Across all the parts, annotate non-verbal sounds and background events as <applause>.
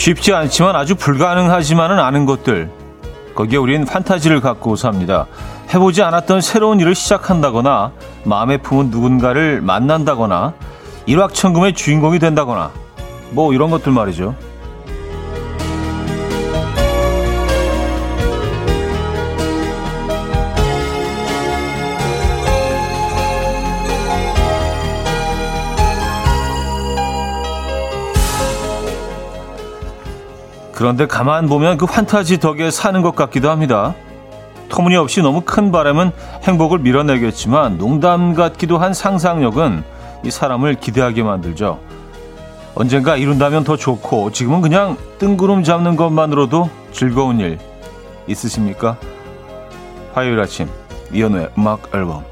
쉽지 않지만 아주 불가능하지만은 않은 것들. 거기에 우린 판타지를 갖고 삽니다. 해보지 않았던 새로운 일을 시작한다거나 마음에 품은 누군가를 만난다거나 일확천금의 주인공이 된다거나 뭐 이런 것들 말이죠. 그런데 가만 보면 그 환타지 덕에 사는 것 같기도 합니다. 터무니없이 너무 큰 바람은 행복을 밀어내겠지만 농담 같기도 한 상상력은 이 사람을 기대하게 만들죠. 언젠가 이룬다면 더 좋고 지금은 그냥 뜬구름 잡는 것만으로도 즐거운 일 있으십니까? 화요일 아침 이연우의 음악 앨범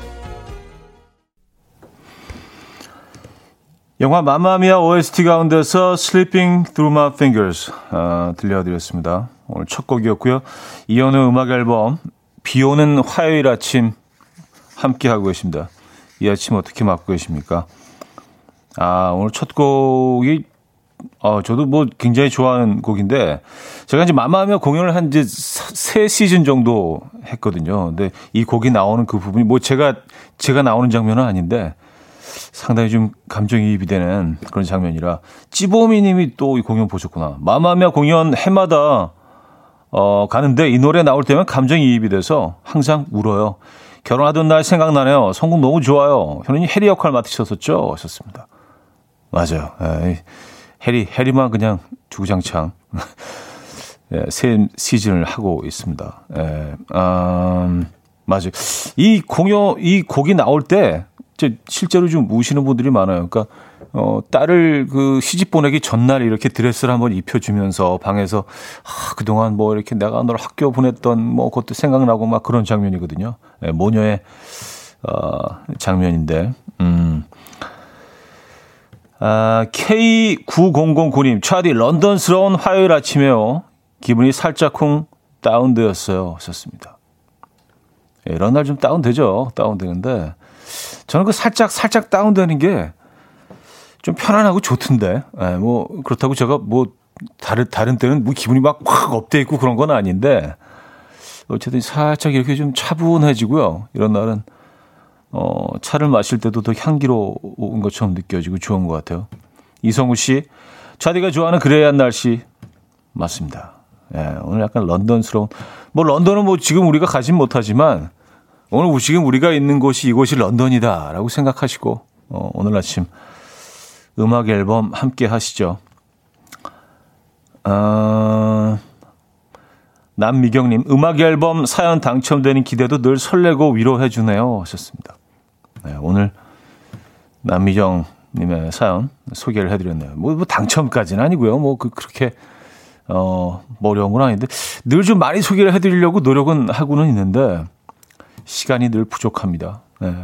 영화 마마미아 OST 가운데서 Sleeping Through My Fingers 어, 들려드렸습니다. 오늘 첫 곡이었고요. 이연우 음악 앨범 비 오는 화요일 아침 함께 하고 계십니다. 이 아침 어떻게 맞고 계십니까? 아 오늘 첫 곡이 어, 저도 뭐 굉장히 좋아하는 곡인데 제가 이제 마마미아 공연을 한 이제 세 시즌 정도 했거든요. 근데 이 곡이 나오는 그 부분이 뭐 제가 제가 나오는 장면은 아닌데 상당히 좀 감정이입이 되는 그런 장면이라 찌보미 님이 또 이 공연 보셨구나. 마마미아 공연 해마다 어 가는데 이 노래 나올 때면 감정이입이 돼서 항상 울어요. 결혼하던 날 생각나네요. 성공 너무 좋아요. 현우님 해리 역할 맡으셨었죠? 하셨습니다. 맞아요. 에이, 해리, 해리만 그냥 주구장창 <laughs> 예, 새 시즌을 하고 있습니다. 예, 음, 맞아요. 이 공연, 이 곡이 나올 때 실제로 좀 우시는 분들이 많아요. 그러니까 어, 딸을 그 시집 보내기 전날 이렇게 드레스를 한번 입혀주면서 방에서 아, 그동안 뭐 이렇게 내가 널 학교 보냈던 뭐 그것도 생각나고 막 그런 장면이거든요. 네, 모녀의 어, 장면인데, 음. 아, K9009님, 차디 런던스러운 화요일 아침에요. 기분이 살짝쿵 다운되었어요. 하셨습니다. 예, 이런 날 좀 다운되죠. 다운되는데. 저는 그 살짝 살짝 다운되는 게 좀 편안하고 좋던데. 예, 뭐 그렇다고 제가 뭐 다른 다른 때는 뭐 기분이 막 확 up돼 있고 그런 건 아닌데 어쨌든 살짝 이렇게 좀 차분해지고요. 이런 날은 어 차를 마실 때도 더 향기로운 것처럼 느껴지고 좋은 것 같아요. 이성우 씨, 차디가 좋아하는 그래야 한 날씨 맞습니다. 예, 오늘 약간 런던스러운 뭐 런던은 뭐 지금 우리가 가진 못하지만 오늘 지금 우리가 있는 곳이 이곳이 런던이다라고 생각하시고 어, 오늘 아침 음악 앨범 함께 하시죠. 아, 남미경님 음악 앨범 사연 당첨되는 기대도 늘 설레고 위로해 주네요 하셨습니다. 네, 오늘 남미경님의 사연 소개를 해드렸네요. 뭐, 뭐 당첨까지는 아니고요. 뭐 그, 그렇게 어, 뭐 어려운 건 아닌데 늘 좀 많이 소개를 해드리려고 노력은 하고는 있는데 시간이 늘 부족합니다. 네.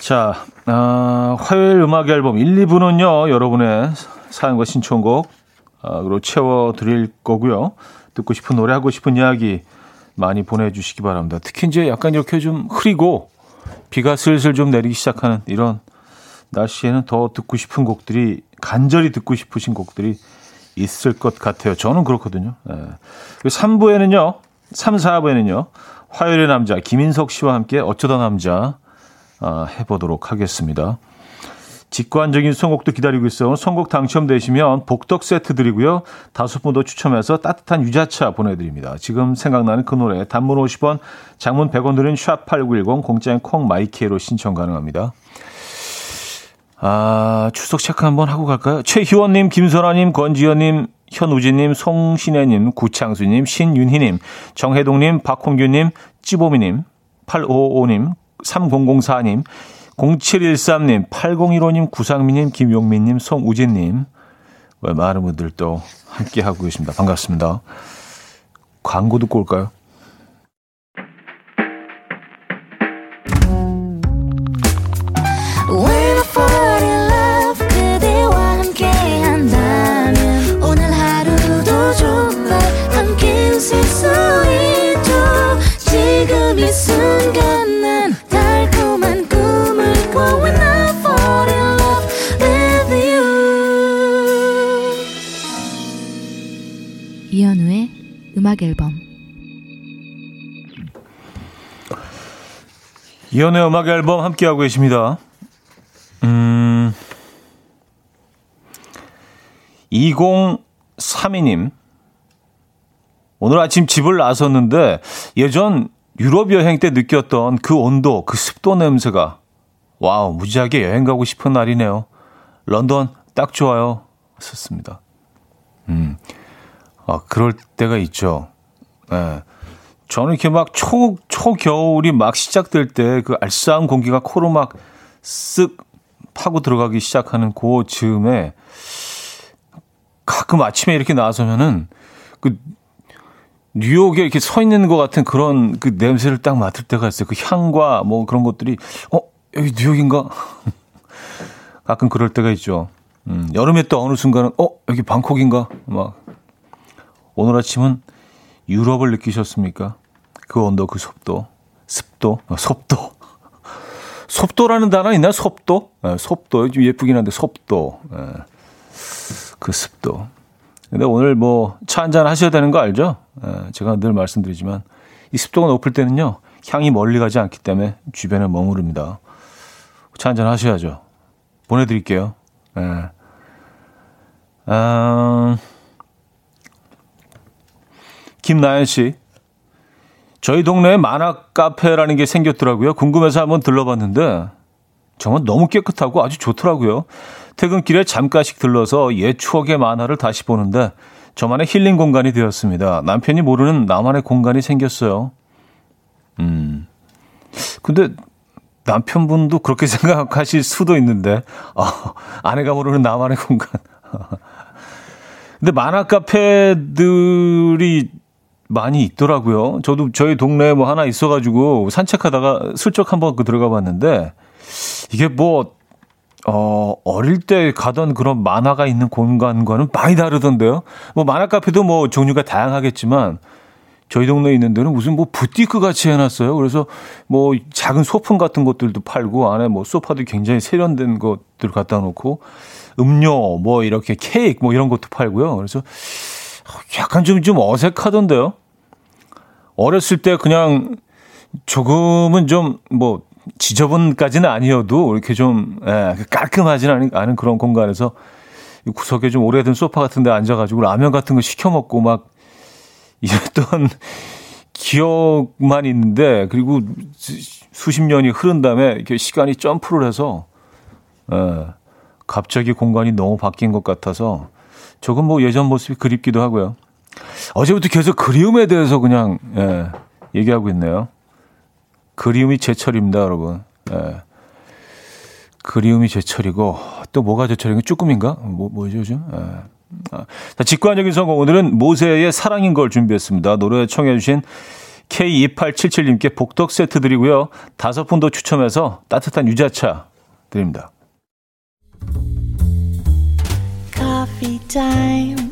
자, 아, 화요일 음악 앨범 1, 2부는요, 여러분의 사연과 신청곡, 으로 채워드릴 거고요. 듣고 싶은 노래, 하고 싶은 이야기 많이 보내주시기 바랍니다. 특히 이제 약간 이렇게 좀 흐리고 비가 슬슬 좀 내리기 시작하는 이런 날씨에는 더 듣고 싶은 곡들이, 간절히 듣고 싶으신 곡들이 있을 것 같아요. 저는 그렇거든요. 네. 3부에는요, 3, 4부에는요. 화요일의 남자 김인석 씨와 함께 어쩌다 남자 아, 해보도록 하겠습니다. 직관적인 선곡도 기다리고 있어요. 선곡 당첨되시면 복덕 세트 드리고요. 다섯 분 더 추첨해서 따뜻한 유자차 보내드립니다. 지금 생각나는 그 노래 단문 50원, 장문 100원 드린 샵8910 공짜인 콩 마이케로 신청 가능합니다. 아, 추석 체크 한번 하고 갈까요? 최희원님, 김선아님, 권지현님, 현우진님, 송신혜님, 구창수님, 신윤희님, 정혜동님, 박홍규님, 찌보미님, 8555님, 3004님, 0713님, 8015님, 구상민님, 김용민님, 송우진님, 많은 분들 또 함께하고 계십니다. 반갑습니다. 광고 듣고 올까요? 음악 앨범 이현우의 음악 앨범 함께하고 계십니다. 음, 2032님. 오늘 아침 집을 나섰는데 예전 유럽 여행 때 느꼈던 그 온도, 그 습도 냄새가 wow, 무지하게 여행 가고 싶은 날이네요. 런던 딱 좋아요. 썼습니다. 음. 아, 그럴 때가 있죠. 예. 네. 저는 이렇게 막 초, 초겨울이 막 시작될 때 그 알싸한 공기가 코로 막 쓱 파고 들어가기 시작하는 그 즈음에 가끔 아침에 이렇게 나서면은 그 뉴욕에 이렇게 서 있는 것 같은 그런 그 냄새를 딱 맡을 때가 있어요. 그 향과 뭐 그런 것들이 어 여기 뉴욕인가? <laughs> 가끔 그럴 때가 있죠. 음, 여름에 또 어느 순간은 어 여기 방콕인가? 막 오늘 아침은 유럽을 느끼셨습니까? 그 온도, 그 습도, 습도, 어, 섭도. <laughs> 섭도라는 단어 있나? 섭도? 네, 섭도. 좀 예쁘긴 한데, 섭도. 네. 그 습도. 근데 오늘 뭐 차 한잔 하셔야 되는 거 알죠? 네, 제가 늘 말씀드리지만 이 습도가 높을 때는요, 향이 멀리 가지 않기 때문에 주변에 머무릅니다. 차 한잔 하셔야죠. 보내드릴게요. 네. 아, 김나연 씨. 저희 동네에 만화 카페라는 게 생겼더라고요. 궁금해서 한번 들러봤는데 정말 너무 깨끗하고 아주 좋더라고요. 퇴근길에 잠깐씩 들러서 옛 추억의 만화를 다시 보는데 저만의 힐링 공간이 되었습니다. 남편이 모르는 나만의 공간이 생겼어요. 음. 근데 남편분도 그렇게 <laughs> 생각하실 수도 있는데, 아, 아내가 모르는 나만의 공간. <laughs> 근데 만화 카페들이 많이 있더라고요. 저도 저희 동네에 뭐 하나 있어가지고 산책하다가 슬쩍 한번 그 들어가 봤는데 이게 뭐, 어, 어릴 때 가던 그런 만화가 있는 공간과는 많이 다르던데요. 뭐 만화 카페도 뭐 종류가 다양하겠지만 저희 동네에 있는 데는 무슨 뭐 부티크 같이 해놨어요. 그래서 뭐 작은 소품 같은 것들도 팔고 안에 뭐 소파도 굉장히 세련된 것들 갖다 놓고 음료 뭐 이렇게 케이크 뭐 이런 것도 팔고요. 그래서 약간 좀, 좀 어색하던데요. 어렸을 때 그냥 조금은 좀 뭐 지저분까지는 아니어도 이렇게 좀 예, 깔끔하지는 않은 그런 공간에서 구석에 좀 오래된 소파 같은 데 앉아가지고 라면 같은 거 시켜 먹고 막 이랬던 <laughs> 기억만 있는데 그리고 수십 년이 흐른 다음에 이렇게 시간이 점프를 해서 예, 갑자기 공간이 너무 바뀐 것 같아서 조금 뭐 예전 모습이 그립기도 하고요. 어제부터 계속 그리움에 대해서 그냥 예, 얘기하고 있네요. 그리움이 제철입니다, 여러분. 예. 그리움이 제철이고 또 뭐가 제철인가? 쭈꾸미인가? 뭐 뭐죠, 요즘? 예. 아, 자, 직관적인 성공 오늘은 모세의 사랑인 걸 준비했습니다. 노래 청해 주신 K2877님께 복덕 세트 드리고요. 다섯 분도 추첨해서 따뜻한 유자차 드립니다. Coffee time.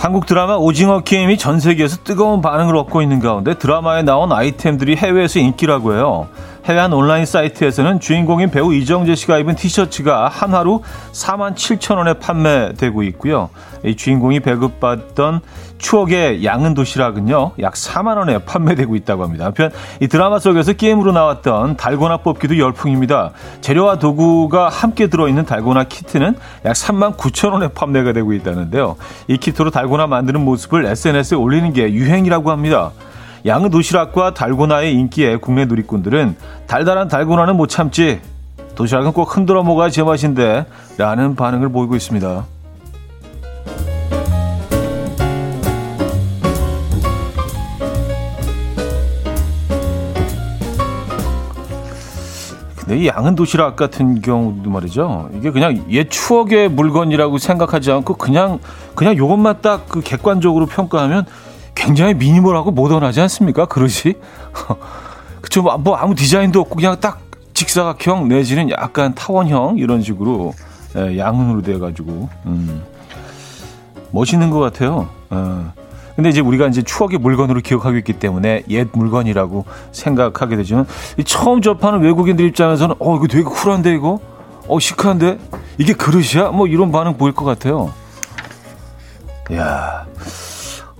한국 드라마 오징어 게임이 전 세계에서 뜨거운 반응을 얻고 있는 가운데 드라마에 나온 아이템들이 해외에서 인기라고 해요. 해외 한 온라인 사이트에서는 주인공인 배우 이정재 씨가 입은 티셔츠가 한 하루 4만 7천 원에 판매되고 있고요. 이 주인공이 배급받던 추억의 양은 도시락은요, 약 4만 원에 판매되고 있다고 합니다. 한편 이 드라마 속에서 게임으로 나왔던 달고나 뽑기도 열풍입니다. 재료와 도구가 함께 들어있는 달고나 키트는 약 3만 9천 원에 판매가 되고 있다는데요. 이 키트로 달고나 만드는 모습을 SNS에 올리는 게 유행이라고 합니다. 양은 도시락과 달고나의 인기에 국내 누리꾼들은 달달한 달고나는 못 참지 도시락은 꼭 흔들어 먹어야 제맛인데 라는 반응을 보이고 있습니다. 근데 이 양은 도시락 같은 경우도 말이죠. 이게 그냥 옛 추억의 물건이라고 생각하지 않고 그냥 그냥 요것만 딱 그 객관적으로 평가하면 굉장히 미니멀하고 모던하지 않습니까? 그릇이? <laughs> 그쵸, 뭐, 뭐 아무 디자인도 없고 그냥 딱 직사각형 내지는 약간 타원형 이런 식으로 예, 양은으로 돼가지고 음, 멋있는 것 같아요. 어. 근데 이제 우리가 이제 추억의 물건으로 기억하고 있기 때문에 옛 물건이라고 생각하게 되지만 처음 접하는 외국인들 입장에서는 어 이거 되게 쿨한데 이거 어 시크한데 이게 그릇이야 뭐 이런 반응 보일 것 같아요. 야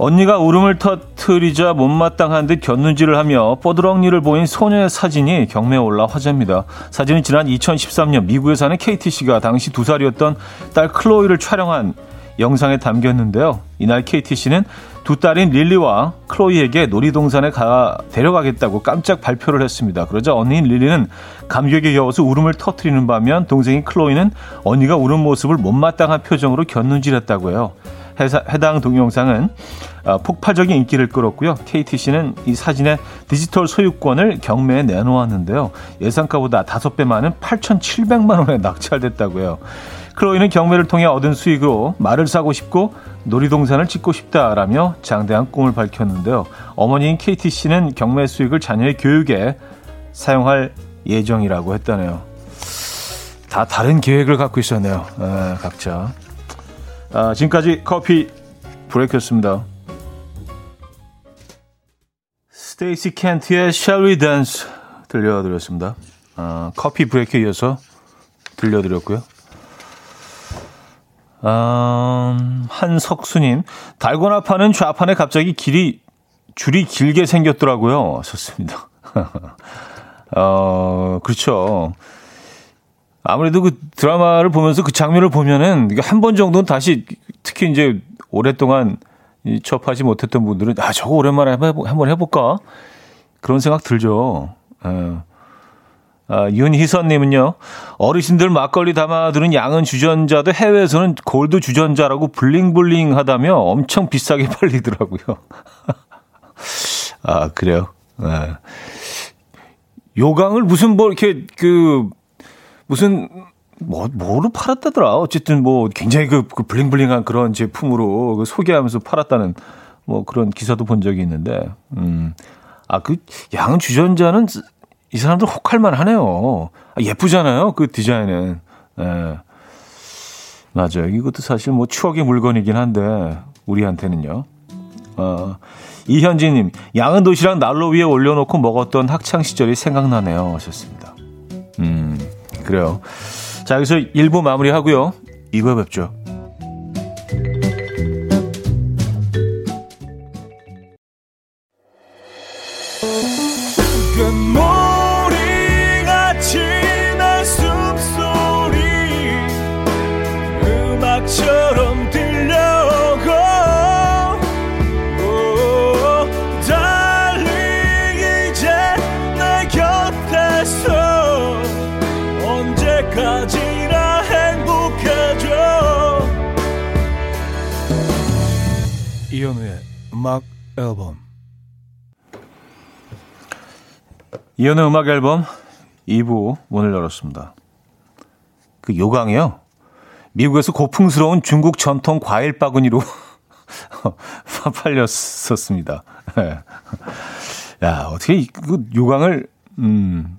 언니가 울음을 터트리자 못마땅한 듯 곁눈질을 하며 뽀드렁니를 보인 소녀의 사진이 경매에 올라 화제입니다. 사진은 지난 2013년 미국에 사는 KT씨가 당시 두 살이었던 딸 클로이를 촬영한 영상에 담겼는데요. 이날 KT씨는 두 딸인 릴리와 클로이에게 놀이동산에 가 데려가겠다고 깜짝 발표를 했습니다. 그러자 언니인 릴리는 감격에 겨워서 울음을 터트리는 반면 동생인 클로이는 언니가 우는 모습을 못마땅한 표정으로 곁눈질했다고 해요. 해당 동영상은 어, 폭발적인 인기를 끌었고요. KTC는 이 사진의 디지털 소유권을 경매에 내놓았는데요. 예상가보다 5배 많은 8,700만 원에 낙찰됐다고 해요. 클로이는 경매를 통해 얻은 수익으로 말을 사고 싶고 놀이동산을 짓고 싶다라며 장대한 꿈을 밝혔는데요. 어머니인 KTC는 경매 수익을 자녀의 교육에 사용할 예정이라고 했다네요. 다 다른 계획을 갖고 있었네요. 에, 각자. 아, 지금까지 커피 브레이크였습니다. 스테이시 켄트의 Shall We Dance 들려드렸습니다. 아, 커피 브레이크에 이어서 들려드렸고요. 아, 한석수님, 달고나 파는 좌판에 갑자기 길이, 줄이 길게 생겼더라고요. 좋습니다. <laughs> 어, 그렇죠. 아무래도 그 드라마를 보면서 그 장면을 보면은 한 번 정도는 다시 특히 이제 오랫동안 접하지 못했던 분들은 아 저거 오랜만에 한번 한번 해볼까 그런 생각 들죠. 예. 아, 윤희선님은요 어르신들 막걸리 담아두는 양은 주전자도 해외에서는 골드 주전자라고 블링블링하다며 엄청 비싸게 <laughs> 팔리더라고요. <laughs> 아 그래요. 예. 요강을 무슨 뭐 이렇게 그 무슨 뭐 뭐로 팔았다더라. 어쨌든 뭐 굉장히 그, 그 블링블링한 그런 제품으로 그 소개하면서 팔았다는 뭐 그런 기사도 본 적이 있는데, 음, 아 그 양 주전자는 이 사람들 혹할만 하네요. 아, 예쁘잖아요. 그 디자인은. 예. 맞아요. 이것도 사실 뭐 추억의 물건이긴 한데 우리한테는요. 어, 이현진님, 양은 도시락 난로 위에 올려놓고 먹었던 학창 시절이 생각나네요. 하셨습니다. 음. 그래요. 자, 여기서 1부 마무리하고요. 2부에 뵙죠. 음악 앨범 이연의 음악 앨범 2부 문을 열었습니다. 그 요강이요. 미국에서 고풍스러운 중국 전통 과일 바구니로 <laughs> 팔렸었습니다. 예. 야, 어떻게 그 요강을 음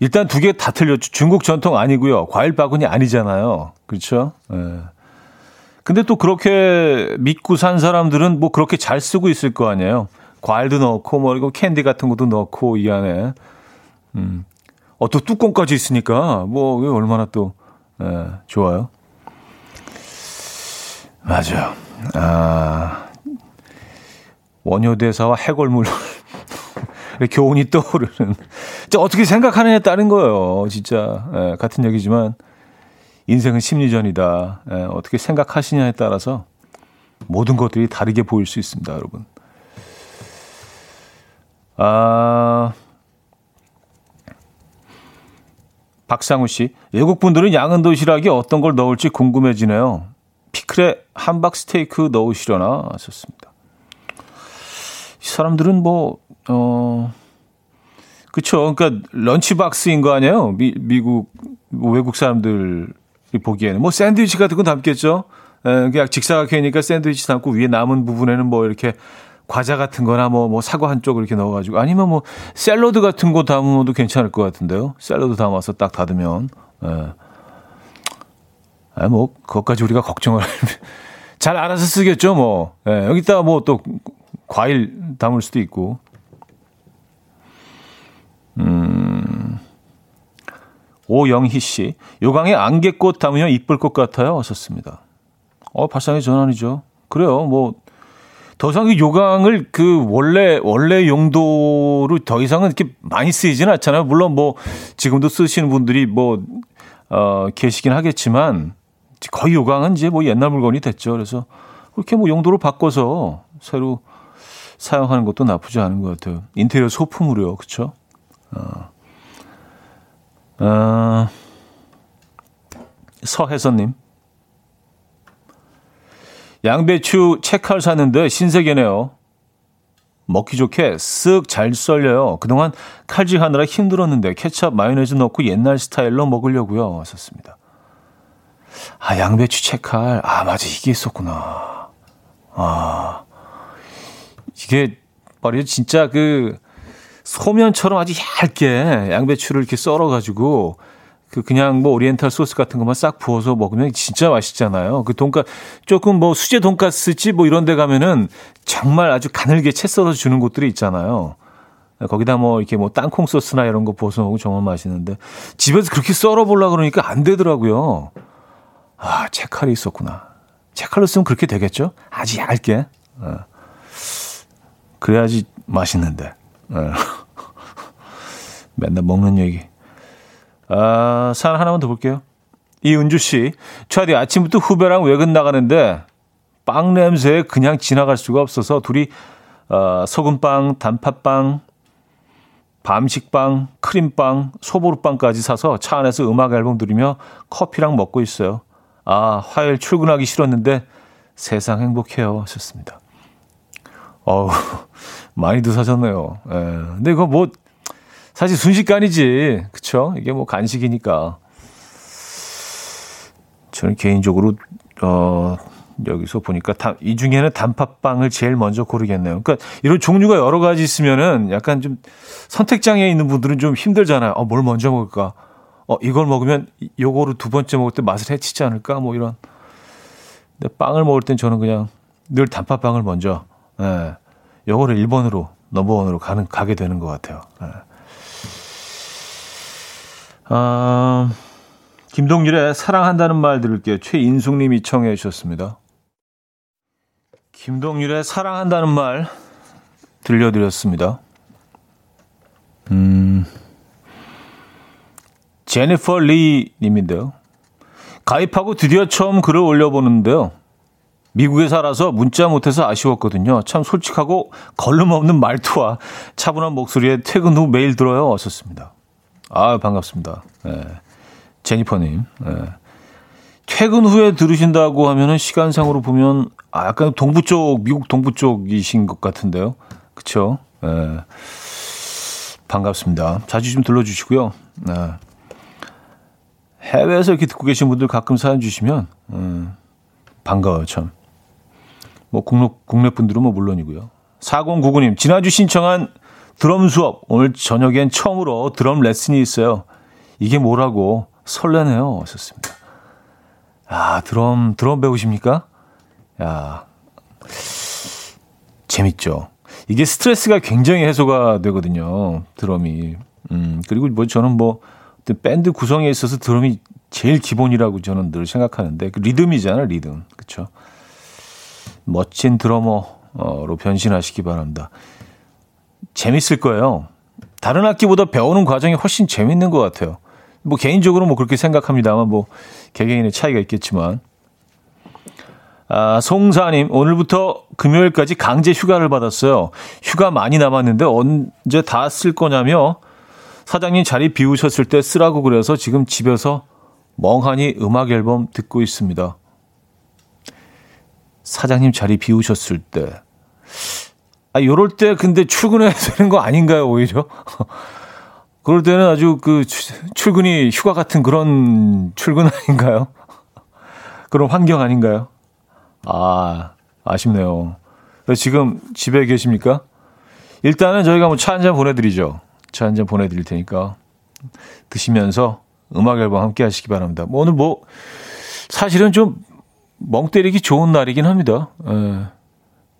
일단 두 개 다 틀렸죠. 중국 전통 아니고요. 과일 바구니 아니잖아요. 그렇죠? 예. 근데 또 그렇게 믿고 산 사람들은 뭐 그렇게 잘 쓰고 있을 거 아니에요. 과일도 넣고 뭐 이거 캔디 같은 것도 넣고 이 안에 음. 어, 또 뚜껑까지 있으니까 뭐 얼마나 또 예, 좋아요. 맞아요. 아, 원효대사와 해골물 <laughs> 교훈이 떠오르는. 어떻게 생각하느냐에 따른 거예요. 진짜 예, 같은 얘기지만 인생은 심리전이다. 예, 어떻게 생각하시냐에 따라서 모든 것들이 다르게 보일 수 있습니다, 여러분. 아, 박상우 씨, 외국 분들은 양은 도시락에 어떤 걸 넣을지 궁금해지네요. 피클에 함박 스테이크 넣으시려나 하셨습니다. 이 사람들은 뭐, 어, 그쵸. 그러니까 런치박스인 거 아니에요? 미, 미국, 외국 사람들 보기에는 뭐 샌드위치 같은 건 담겠죠. 에, 그냥 직사각형이니까 샌드위치 담고 위에 남은 부분에는 뭐 이렇게 과자 같은 거나 뭐, 뭐 사과 한 쪽 이렇게 넣어가지고 아니면 뭐 샐러드 같은 거 담으면 괜찮을 것 같은데요. 샐러드 담아서 딱 닫으면. 예. 아, 뭐, 그것까지 우리가 걱정을 <laughs> 잘 알아서 쓰겠죠, 뭐. 예, 여기다가 뭐또 과일 담을 수도 있고. 음. 오영희 씨. 요강에 안개꽃 담으면 이쁠 것 같아요. 하셨습니다. 어, 발상의 전환이죠. 그래요. 뭐, 더 이상 그 요강을 그 원래, 원래 용도로 더 이상은 이렇게 많이 쓰이지는 않잖아요. 물론 뭐, 지금도 쓰시는 분들이 뭐, 어, 계시긴 하겠지만, 거의 요강은 이제 뭐 옛날 물건이 됐죠. 그래서 그렇게 뭐 용도로 바꿔서 새로 사용하는 것도 나쁘지 않은 것 같아요. 인테리어 소품으로요. 그쵸? 어. 어, 서혜선님. 양배추 채칼 샀는데 신세계네요. 먹기 좋게 쓱 잘 썰려요. 그동안 칼질하느라 힘들었는데 케찹, 마요네즈 넣고 옛날 스타일로 먹으려고요. 왔었습니다. 아, 양배추 채칼. 아, 맞아. 이게 있었구나. 아. 이게 말이죠. 진짜 그 소면처럼 아주 얇게 양배추를 이렇게 썰어가지고 그 그냥 뭐 오리엔탈 소스 같은 것만 싹 부어서 먹으면 진짜 맛있잖아요. 그 돈가 조금 뭐 수제 돈가스집 뭐 이런 데 가면은 정말 아주 가늘게 채 썰어 주는 곳들이 있잖아요. 거기다 뭐 이렇게 뭐 땅콩 소스나 이런 거 부어서 먹으면 정말 맛있는데 집에서 그렇게 썰어 보려 그러니까 안 되더라고요. 아, 채칼이 있었구나. 채칼로 쓰면 그렇게 되겠죠? 아주 얇게. 어. 그래야지 맛있는데. 어. 맨날 먹는 얘기. 아, 사연 하나만 더 볼게요. 이은주 씨, 차디 아침부터 후배랑 외근 나가는데 빵 냄새에 그냥 지나갈 수가 없어서 둘이 어, 소금빵, 단팥빵, 밤식빵, 크림빵, 소보루빵까지 사서 차 안에서 음악 앨범 들으며 커피랑 먹고 있어요. 아, 화요일 출근하기 싫었는데 세상 행복해요. 하셨습니다. 어우, 많이도 사셨네요. 예. 근데 이거 뭐, 사실 순식간이지. 그쵸? 이게 뭐 간식이니까. 저는 개인적으로, 어, 여기서 보니까 다, 이 중에는 단팥빵을 제일 먼저 고르겠네요. 그러니까 이런 종류가 여러 가지 있으면은 약간 좀 선택장애 있는 분들은 좀 힘들잖아요. 어, 뭘 먼저 먹을까? 어, 이걸 먹으면 요거를 두 번째 먹을 때 맛을 해치지 않을까? 뭐 이런. 근데 빵을 먹을 땐 저는 그냥 늘 단팥빵을 먼저, 예. 요거를 1번으로, 넘버원으로 가는, 가게 되는 것 같아요. 예. 아, 김동률의 사랑한다는 말 들을게요. 최인숙님이 청해 주셨습니다. 김동률의 사랑한다는 말 들려드렸습니다. 음, 제니퍼 리 님인데요. 가입하고 드디어 처음 글을 올려보는데요. 미국에 살아서 문자 못해서 아쉬웠거든요. 참 솔직하고 걸름없는 말투와 차분한 목소리에 퇴근 후 매일 들어요. 왔었습니다. 아, 반갑습니다. 네. 제니퍼님. 네. 퇴근 후에 들으신다고 하면은 시간상으로 보면 아, 약간 동부 쪽, 미국 동부 쪽이신 것 같은데요. 그쵸? 네. 반갑습니다. 자주 좀 들러주시고요. 네. 해외에서 이렇게 듣고 계신 분들 가끔 사연 주시면 음, 반가워요 참. 뭐 국내, 국내 분들은 뭐 물론이고요. 4099님 지난주 신청한 드럼 수업 오늘 저녁엔 처음으로 드럼 레슨이 있어요. 이게 뭐라고 설레네요. 하셨습니다. 아 드럼 드럼 배우십니까? 야 재밌죠. 이게 스트레스가 굉장히 해소가 되거든요. 드럼이. 음 그리고 뭐 저는 뭐 밴드 구성에 있어서 드럼이 제일 기본이라고 저는 늘 생각하는데 그 리듬이잖아요, 리듬. 그렇죠? 멋진 드러머로 변신하시기 바랍니다. 재밌을 거예요. 다른 악기보다 배우는 과정이 훨씬 재밌는 것 같아요. 뭐 개인적으로 뭐 그렇게 생각합니다만 뭐 개개인의 차이가 있겠지만 아, 송사님, 오늘부터 금요일까지 강제 휴가를 받았어요. 휴가 많이 남았는데 언제 다 쓸 거냐며 사장님 자리 비우셨을 때 쓰라고 그래서 지금 집에서 멍하니 음악 앨범 듣고 있습니다. 사장님 자리 비우셨을 때. 아, 요럴 때 근데 출근해야 <laughs> 되는 거 아닌가요, 오히려? <laughs> 그럴 때는 아주 그 출근이 휴가 같은 그런 출근 아닌가요? <laughs> 그런 환경 아닌가요? 아, 아쉽네요. 지금 집에 계십니까? 일단은 저희가 뭐 차 한 잔 보내드리죠. 차 한 잔 보내드릴 테니까 드시면서 음악 앨범 함께 하시기 바랍니다. 뭐 오늘 뭐 사실은 좀 멍 때리기 좋은 날이긴 합니다. 예.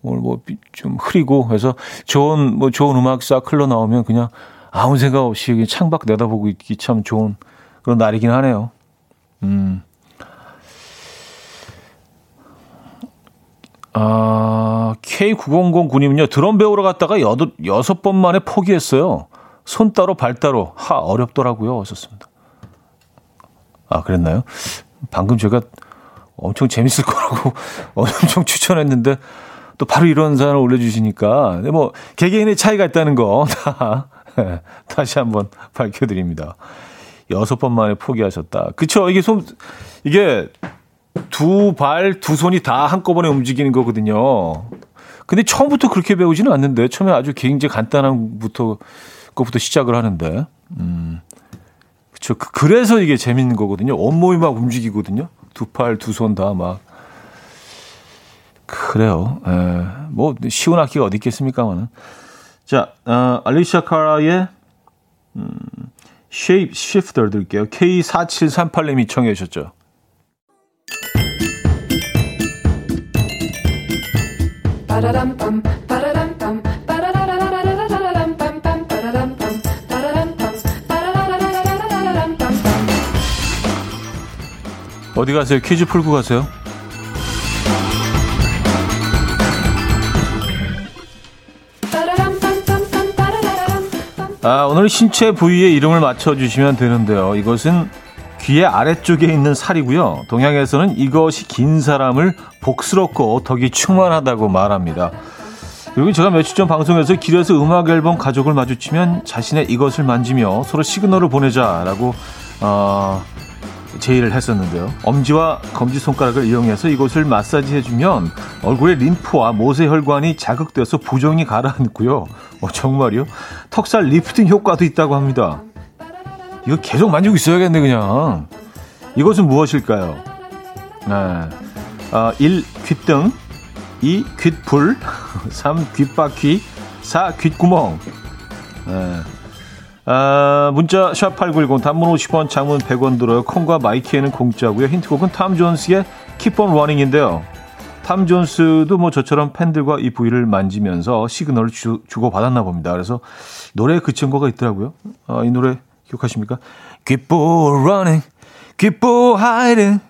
오늘 뭐 좀 흐리고 해서 좋은 뭐 좋은 음악 싹 흘러 나오면 그냥 아무 생각 없이 창밖 내다보고 있기 참 좋은 그런 날이긴 하네요. 음. 아, K9009님은요, 드럼 배우러 갔다가 여덟, 여섯 번 만에 포기했어요. 손 따로 발 따로. 하, 어렵더라고요. 하셨습니다. 아, 그랬나요? 방금 제가 엄청 재밌을 거라고 <laughs> 엄청 추천했는데, 또 바로 이런 사연을 올려주시니까, 뭐, 개개인의 차이가 있다는 거, <laughs> 다, 다시 한번 밝혀드립니다. 여섯 번 만에 포기하셨다. 그쵸? 이게 손, 이게 두 발, 두 손이 다 한꺼번에 움직이는 거거든요. 근데 처음부터 그렇게 배우지는 않는데, 처음에 아주 굉장히 간단한 부터, 것부터 시작을 하는데, 음. 그쵸. 그, 그래서 이게 재밌는 거거든요. 온몸이 막 움직이거든요. 두 팔, 두 손 다 막. 그래요. 에, 예. 뭐, 쉬운 악기가 어디 있겠습니까만은. 자, 어, 알리샤 카라의, 음, Shape Shifter 들게요. K4738님이 청해 주셨죠. 어디 가세요? 퀴즈 풀고 가세요. 아, 오늘 신체 부위의 이름을 맞춰주시면 되는데요. 이것은 귀의 아래쪽에 있는 살이고요. 동양에서는 이것이 긴 사람을 복스럽고 덕이 충만하다고 말합니다. 그리고 제가 며칠 전 방송에서 길에서 음악 앨범 가족을 마주치면 자신의 이것을 만지며 서로 시그널을 보내자라고 어, 제의를 했었는데요. 엄지와 검지 손가락을 이용해서 이곳을 마사지 해주면 얼굴의 림프와 모세 혈관이 자극돼서 부종이 가라앉고요. 어, 정말요? 턱살 리프팅 효과도 있다고 합니다. 이거 계속 만지고 있어야겠네, 그냥. 이것은 무엇일까요? 네. 어, 1. 귓등 2. 귓불 3. 귓바퀴 4. 귓구멍 네. 아, 문자 샵8910 단문 50원 장문 100원 들어요. 콩과 마이키에는 공짜고요. 힌트곡은 탐 존스의 Keep on Running인데요. 탐 존스도 뭐 저처럼 팬들과 이 부위를 만지면서 시그널을 주, 고 받았나 봅니다. 그래서 노래에 그친 거가 있더라고요. 아, 이 노래 기억하십니까? Keep on running, keep on hiding.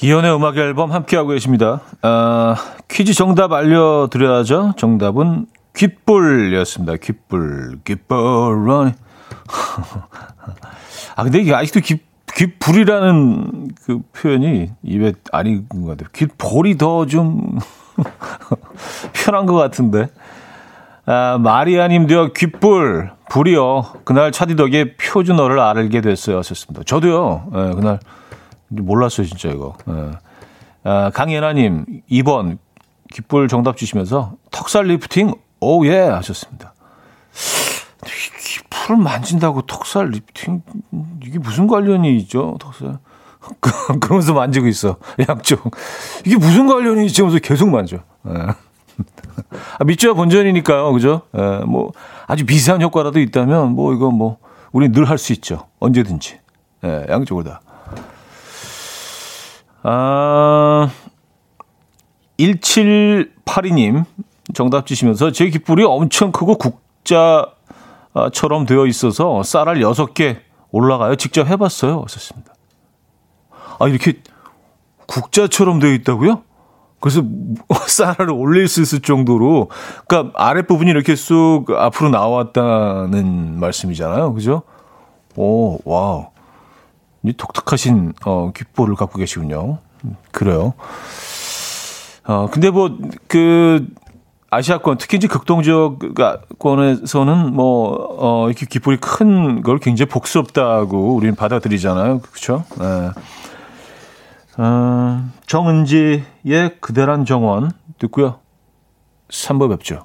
이연의 음악 앨범 함께하고 계십니다. 아, 퀴즈 정답 알려드려야죠. 정답은 귓불이었습니다. 귓불, 귓불, 런. <laughs> 아, 근데 이게 아직도 귓, 귓불이라는 그 표현이 입에 안 익은 것 같아요. 귓볼이 더 좀 <laughs> 편한 것 같은데. 아, 마리아님도요, 귓불, 불이요. 그날 차디 덕에 표준어를 알게 됐어요. 하셨습니다. 저도요, 네, 그날 몰랐어요, 진짜 이거. 네. 아, 강예나님, 2번, 귓불 정답 주시면서 턱살 lifting, oh yeah 하셨습니다. 귓불을 만진다고 턱살 리프팅, 이게 무슨 관련이 있죠, 턱살? <laughs> 그러면서 만지고 있어, 양쪽. 이게 무슨 관련이 있지? 하면서 계속 만져. 네. 아, 밑져야 본전이니까요, 그죠? 예, 뭐, 아주 비슷한 효과라도 있다면, 뭐, 이거 뭐, 우리 늘 할 수 있죠. 언제든지. 예, 양쪽으로 다. 아, 1782님 정답 주시면서 제 깃불이 엄청 크고 국자처럼 되어 있어서 쌀알 6개 올라가요. 직접 해봤어요. 썼습니다. 아, 이렇게 국자처럼 되어 있다고요? 그래서 <laughs> 쌀알을 올릴 수 있을 정도로, 그러니까 아랫부분이 이렇게 쑥 앞으로 나왔다는 말씀이잖아요. 그죠? 오, wow. 독특하신 어, 귓볼을 갖고 계시군요. 그래요. 어, 근데 뭐, 그, 아시아권, 특히 이제 극동 지역권에서는 뭐, 어, 이렇게 귓볼이 큰 걸 굉장히 복스럽다고 우리는 받아들이잖아요. 그렇죠? 네. 어, 정은지의 그대란 정원 듣고요. 3부 뵙죠.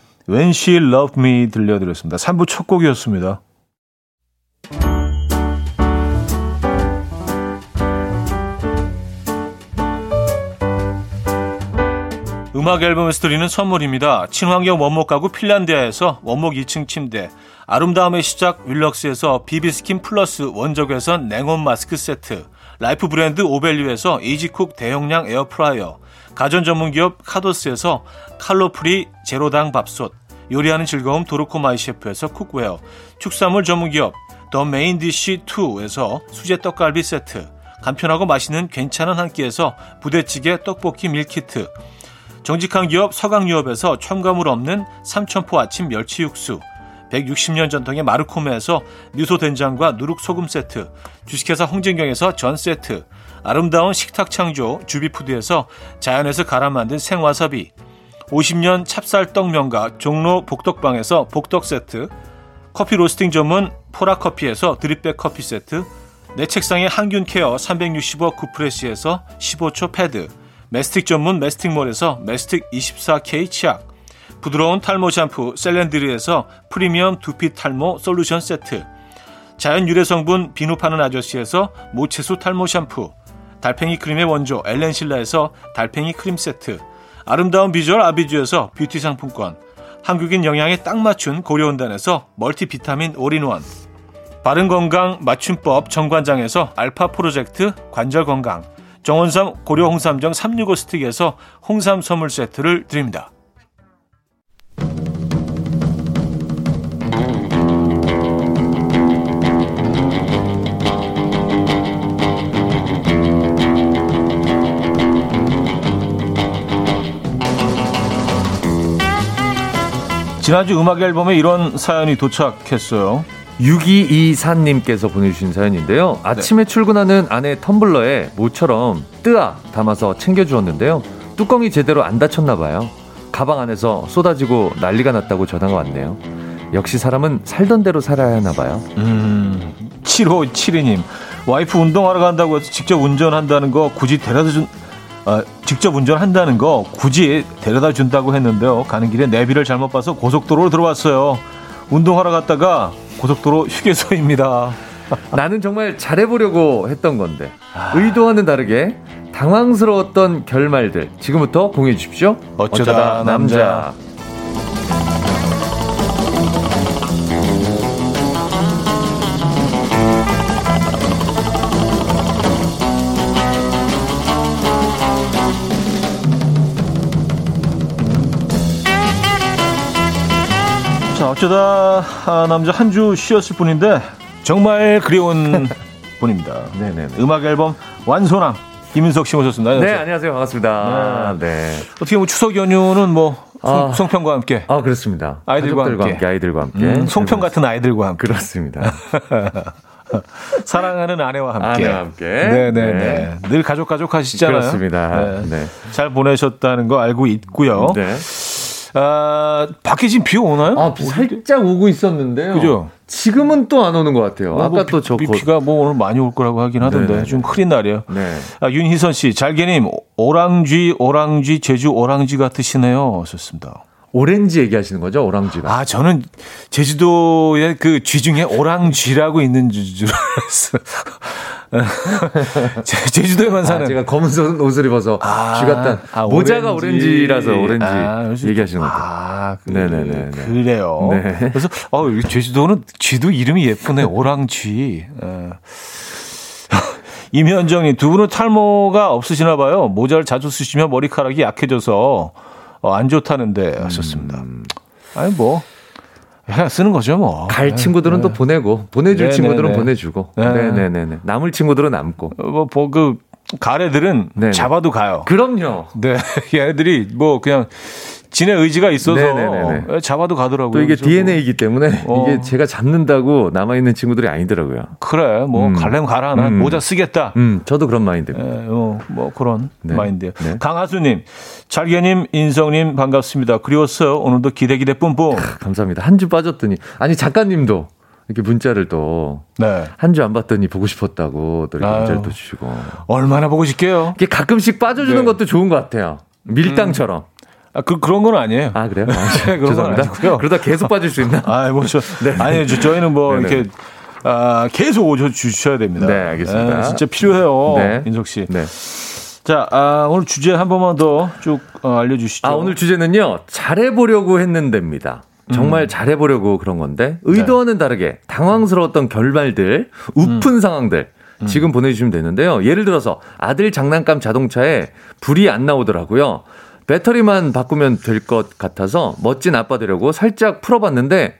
When She Loved Me 들려드렸습니다. 3부 첫 곡이었습니다. 음악 앨범에서 드리는 선물입니다. 친환경 원목 가구 핀란디아에서 원목 2층 침대, 아름다움의 시작 윌럭스에서 비비스킨 플러스 원적외선 냉온 마스크 세트, 라이프 브랜드 오벨류에서 이지쿡 대용량 에어프라이어, 가전 전문 기업 카도스에서 칼로프리 제로당 밥솥, 요리하는 즐거움 도르코 마이 셰프에서 cookware, 축산물 전문 기업 더 메인 디시 2에서 수제 떡갈비 세트, 간편하고 맛있는 괜찮은 한 끼에서 부대찌개 떡볶이 밀키트, 정직한 기업 서강유업에서 첨가물 없는 삼천포 아침 멸치 육수, 160년 전통의 마르코메에서 미소 된장과 누룩 소금 세트, 주식회사 홍진경에서 전 세트, 아름다운 식탁 창조 주비푸드에서 자연에서 갈아 만든 생와사비, 50년 찹쌀떡 명가 종로 복덕방에서 복덕 세트, 커피 로스팅 전문 포라커피에서 drip bag 커피 세트, 내 책상의 항균 케어 365 구프레시에서 15초 패드, 메스틱 전문 메스틱몰에서 메스틱 24K 치약, 부드러운 탈모 샴푸 셀렌드리에서 프리미엄 두피 탈모 솔루션 세트, 자연 유래 성분 비누 파는 아저씨에서 모체수 탈모 샴푸, 달팽이 크림의 원조 엘렌실라에서 달팽이 크림 세트, 아름다운 비주얼 아비주에서 뷰티 상품권, 한국인 영양에 딱 맞춘 고려은단에서 멀티비타민 올인원, 바른건강 맞춤법 정관장에서 알파 프로젝트 관절건강, 정원삼 고려 홍삼정 365 스틱에서 홍삼 선물 세트를 드립니다. 지난주 음악 앨범에 이런 사연이 도착했어요. 6224님께서 보내주신 사연인데요. 아침에 네. 출근하는 아내 텀블러에 모처럼 뜨아 담아서 챙겨주었는데요. 뚜껑이 제대로 안 닫혔나 봐요. 가방 안에서 쏟아지고 난리가 났다고 전화가 왔네요. 역시 사람은 살던 대로 살아야 하나 봐요. 음, 7572님. 와이프 운동하러 간다고 해서 직접 운전한다는 거 굳이 데려다 준, 아, 직접 운전한다는 거 굳이 데려다 준다고 했는데요. 가는 길에 내비를 잘못 봐서 고속도로로 들어왔어요. 운동하러 갔다가 고속도로 휴게소입니다. <laughs> 나는 정말 잘해보려고 했던 건데 아... 의도와는 다르게 당황스러웠던 결말들 지금부터 공유해 주십시오. 어쩌다, 어쩌다 남자. 남자. 어쩌다 아, 남자 한 주 쉬었을 뿐인데 정말 그리운 <laughs> 분입니다. 네네. 음악 앨범 완소남 김윤석 씨 모셨습니다. 네, 안녕하세요. 반갑습니다. 네. 네. 어떻게 보면 추석 연휴는 뭐 송, 아, 송편과 함께. 아, 그렇습니다. 아이들과 함께. 함께. 아이들과 함께. 음, 송편 같은 아이들과 함께. 그렇습니다. <laughs> 사랑하는 아내와 함께. 아내와 함께. 네네네. 네. 네. 늘 가족 가족 하시잖아요. 그렇습니다. 네. 네. 잘 보내셨다는 거 알고 있고요. 네. 아, 밖에 지금 비 오나요? 아, 비 살짝 오고 있었는데요. 그죠? 지금은 또 안 오는 것 같아요. 뭐, 아까 또 저. 비, 비가 뭐 오늘 많이 올 거라고 하긴 하던데 네네. 좀 흐린 날이에요. 네. 아, 윤희선 씨, 잘게님, 오랑쥐, 오랑쥐, 제주 오랑쥐 같으시네요. 좋습니다. 오렌지 얘기하시는 거죠? 오랑쥐가. 아, 저는 제주도의 그 쥐 중에 오랑쥐라고 있는 줄 알았어요. <laughs> 제주도에만 사는. 아, 제가 검은 옷을 입어서 아, 쥐 같다. 아, 모자가 오렌지. 라서 오렌지 아, 얘기하시는 거죠. 아, 그, 네네네. 그래요. 네. 그래서 어, 제주도는 쥐도 이름이 예쁘네. 오랑쥐. 어. <laughs> 임현정이 두 분은 탈모가 없으시나 봐요. 모자를 자주 쓰시면 머리카락이 약해져서 어, 안 좋다는데 하셨습니다. 음. 아니 뭐 그냥 쓰는 거죠 뭐. 갈 네. 친구들은 네. 또 보내고 보내줄 네네네. 친구들은 보내주고. 네. 네네네. 남을 친구들은 남고. 어, 뭐그 가래들은 네네. 잡아도 가요. 그럼요. 네, <laughs> 얘네들이 뭐 그냥 진의 의지가 있어서 네네네네. 예, 잡아도 가더라고요. 또 이게 DNA이기 때문에 어. 이게 제가 잡는다고 남아 있는 친구들이 아니더라고요. 그래, 뭐 음. 갈래면 가라. 난 음. 모자 쓰겠다. 음, 저도 그런 마인드. 예, 어, 뭐 그런 네. 마인드요. 네. 강하수님, 잘게님, 인성님 반갑습니다. 그리웠어요. 오늘도 기대 기대 뿜뿜. 감사합니다. 한 주 빠졌더니 아니 작가님도 이렇게 문자를 또 네. 한주안 봤더니 보고 싶었다고 또 이렇게 아유, 문자를 또 주시고 얼마나 보고 싶게요. 이게 가끔씩 빠져주는 네. 것도 좋은 것 같아요. 밀당처럼. 음. 아, 그, 그런 건 아니에요. 아, 그래요? 아, <laughs> 네, 죄송합니다. 그러다 계속 빠질 수 있나? <laughs> 아, 뭐, 저, 네. 아니요, 저, 희는 뭐, 네네. 이렇게, 아, 계속 오셔 주셔야 됩니다. 네, 알겠습니다. 네, 진짜 필요해요. 네. 민석 씨. 네. 자, 아, 오늘 주제 한 번만 더쭉 어, 알려주시죠. 아, 오늘 주제는요, 잘해보려고 했는데입니다. 정말 음. 잘해보려고 그런 건데 의도와는 네. 다르게 당황스러웠던 결말들, 우픈 음. 상황들 음. 지금 보내주시면 되는데요. 예를 들어서 아들 장난감 자동차에 불이 안 나오더라고요. 배터리만 바꾸면 될 것 같아서 멋진 아빠 되려고 살짝 풀어봤는데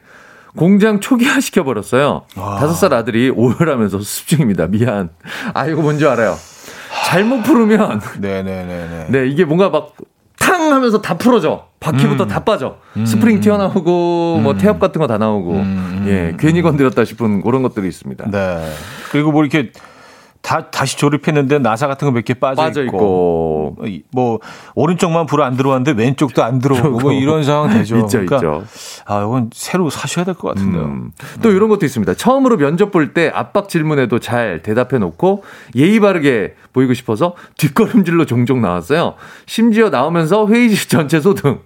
공장 초기화 시켜버렸어요. 다섯 살 아들이 오열하면서 수습 중입니다. 미안. 아, 이거 뭔지 알아요. 잘못 풀으면. 네네네네. 네, 이게 뭔가 막 탕 하면서 다 풀어져. 바퀴부터 음. 다 빠져. 음. 스프링 튀어나오고 음. 뭐 태엽 같은 거 다 나오고. 음. 예, 괜히 건드렸다 싶은 그런 것들이 있습니다. 네. 그리고 뭐 이렇게 다 다시 조립했는데 나사 같은 거 몇 개 빠져, 빠져 있고, 있고, 뭐 오른쪽만 불 안 들어왔는데 왼쪽도 안 들어오고 뭐 이런 상황 되죠. 있죠, 그러니까 있죠. 아 이건 새로 사셔야 될 것 같은데요. 음. 또 이런 것도 있습니다. 처음으로 면접 볼 때 압박 질문에도 잘 대답해 놓고 예의 바르게 보이고 싶어서 뒷걸음질로 종종 나왔어요. 심지어 나오면서 회의실 전체 소등.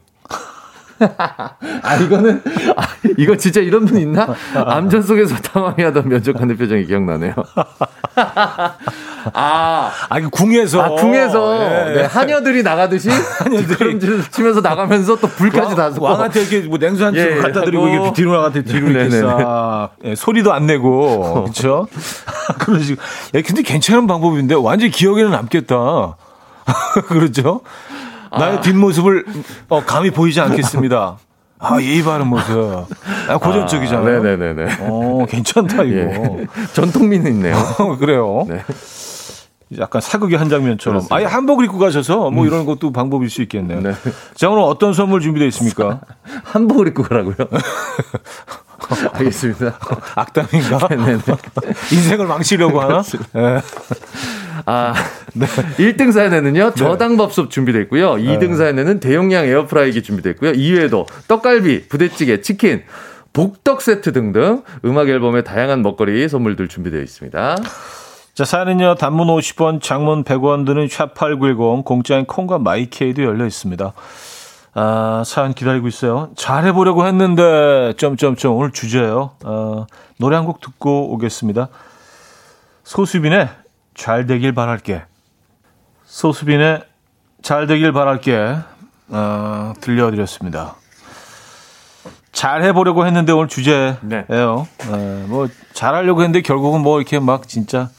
<laughs> 아, 이거는, 아, 이거 진짜 이런 분 있나? 암전 속에서 <laughs> 당황해 하던 면접관의 표정이 기억나네요. <laughs> 아, <laughs> 아, 이 궁에서. 아, 궁에서. 예. 네, 하녀들이 나가듯이. <laughs> 하녀들이. 치면서 나가면서 또 불까지 다 쏘고. 왕한테 이렇게 뭐 냉수 한쪽 예, 갖다 드리고 이렇게 뒤로 나한테 뒤로 이렇게 싹. 예, 소리도 안 내고. <laughs> 그렇죠? 그런 식으로. 야, 근데 괜찮은 방법인데 완전 히 기억에는 남겠다. 그렇죠? 나의 아. 뒷모습을 어, 감히 보이지 않겠습니다. 아, 예의 바른 모습. 아, 고전적이잖아요. 아, 네네네. 어, 괜찮다, 이거. 예. 전통미는 있네요. 어, 그래요. 네. 약간 사극의 한 장면처럼. 그렇습니다. 아예 한복을 입고 가셔서 뭐 음. 이런 것도 방법일 수 있겠네요. 네. 자, 오늘 어떤 선물 준비되어 있습니까? <laughs> 한복을 입고 가라고요? <laughs> 알겠습니다. 악담인가? 네네. <laughs> 인생을 망치려고 하나? 네. 아, 네. 1등 사연에는요, 네. 저당밥솥 준비되어 있고요. 2등 네. 사연에는 대용량 에어프라이기 준비되어 있고요. 이외에도 떡갈비, 부대찌개, 치킨, 복덕 세트 등등 음악 앨범의 다양한 먹거리 선물들 준비되어 있습니다. 자, 사연은요, 단문 50원, 장문 100원 드는 샵8910, 공짜인 콩과 마이케이도 열려 있습니다. 아, 사연 기다리고 있어요. 잘해보려고 했는데, 점점점, 오늘 주제예요. 아, 노래 한 곡 듣고 오겠습니다. 소수빈의 잘 되길 바랄게. 소수빈의 잘 되길 바랄게. 어, 들려드렸습니다. 잘 해보려고 했는데 오늘 주제예요. 네. 네, 뭐 잘하려고 했는데 결국은 뭐 이렇게 막 진짜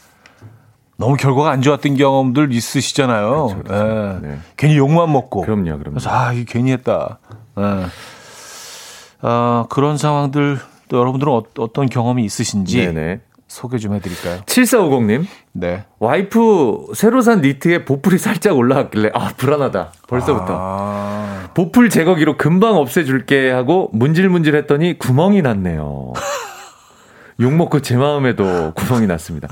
너무 결과가 안 좋았던 경험들 있으시잖아요. 그렇죠, 그렇죠. 네. 네. 괜히 욕만 먹고. 그럼요, 그럼요. 그래서 아, 이게 괜히 했다. 네. 아, 그런 상황들 또 여러분들은 어, 떤 경험이 있으신지 네네. 소개 좀 해드릴까요? 7450님. 네. 와이프 새로 산 니트에 보풀이 살짝 올라왔길래, 아, 불안하다. 벌써부터. 아... 보풀 제거기로 금방 없애줄게 하고 문질문질 했더니 구멍이 났네요. 욕먹고 제 마음에도 구멍이 났습니다.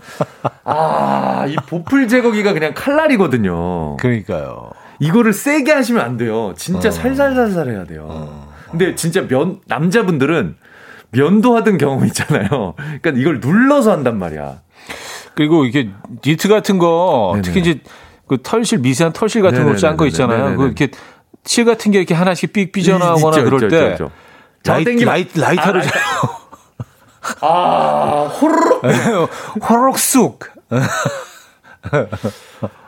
아, 이 보풀 제거기가 그냥 칼날이거든요. 그러니까요. 이거를 세게 하시면 안 돼요. 진짜 어. 살살살살 해야 돼요. 어. 근데 진짜 면, 남자분들은 면도 하던 경험 있잖아요. 그러니까 이걸 눌러서 한단 말이야. 그리고 이게 니트 같은 거 네네. 특히 이제 그 털실 미세한 털실 같은 거짠 거 있잖아요. 그 이렇게 칠 같은 게 이렇게 하나씩 삑 삐져나오거나 있죠, 그럴 있죠, 때 있죠, 라이, 라이, 라이터를 아, 아 호로록 <laughs> 호로록 쑥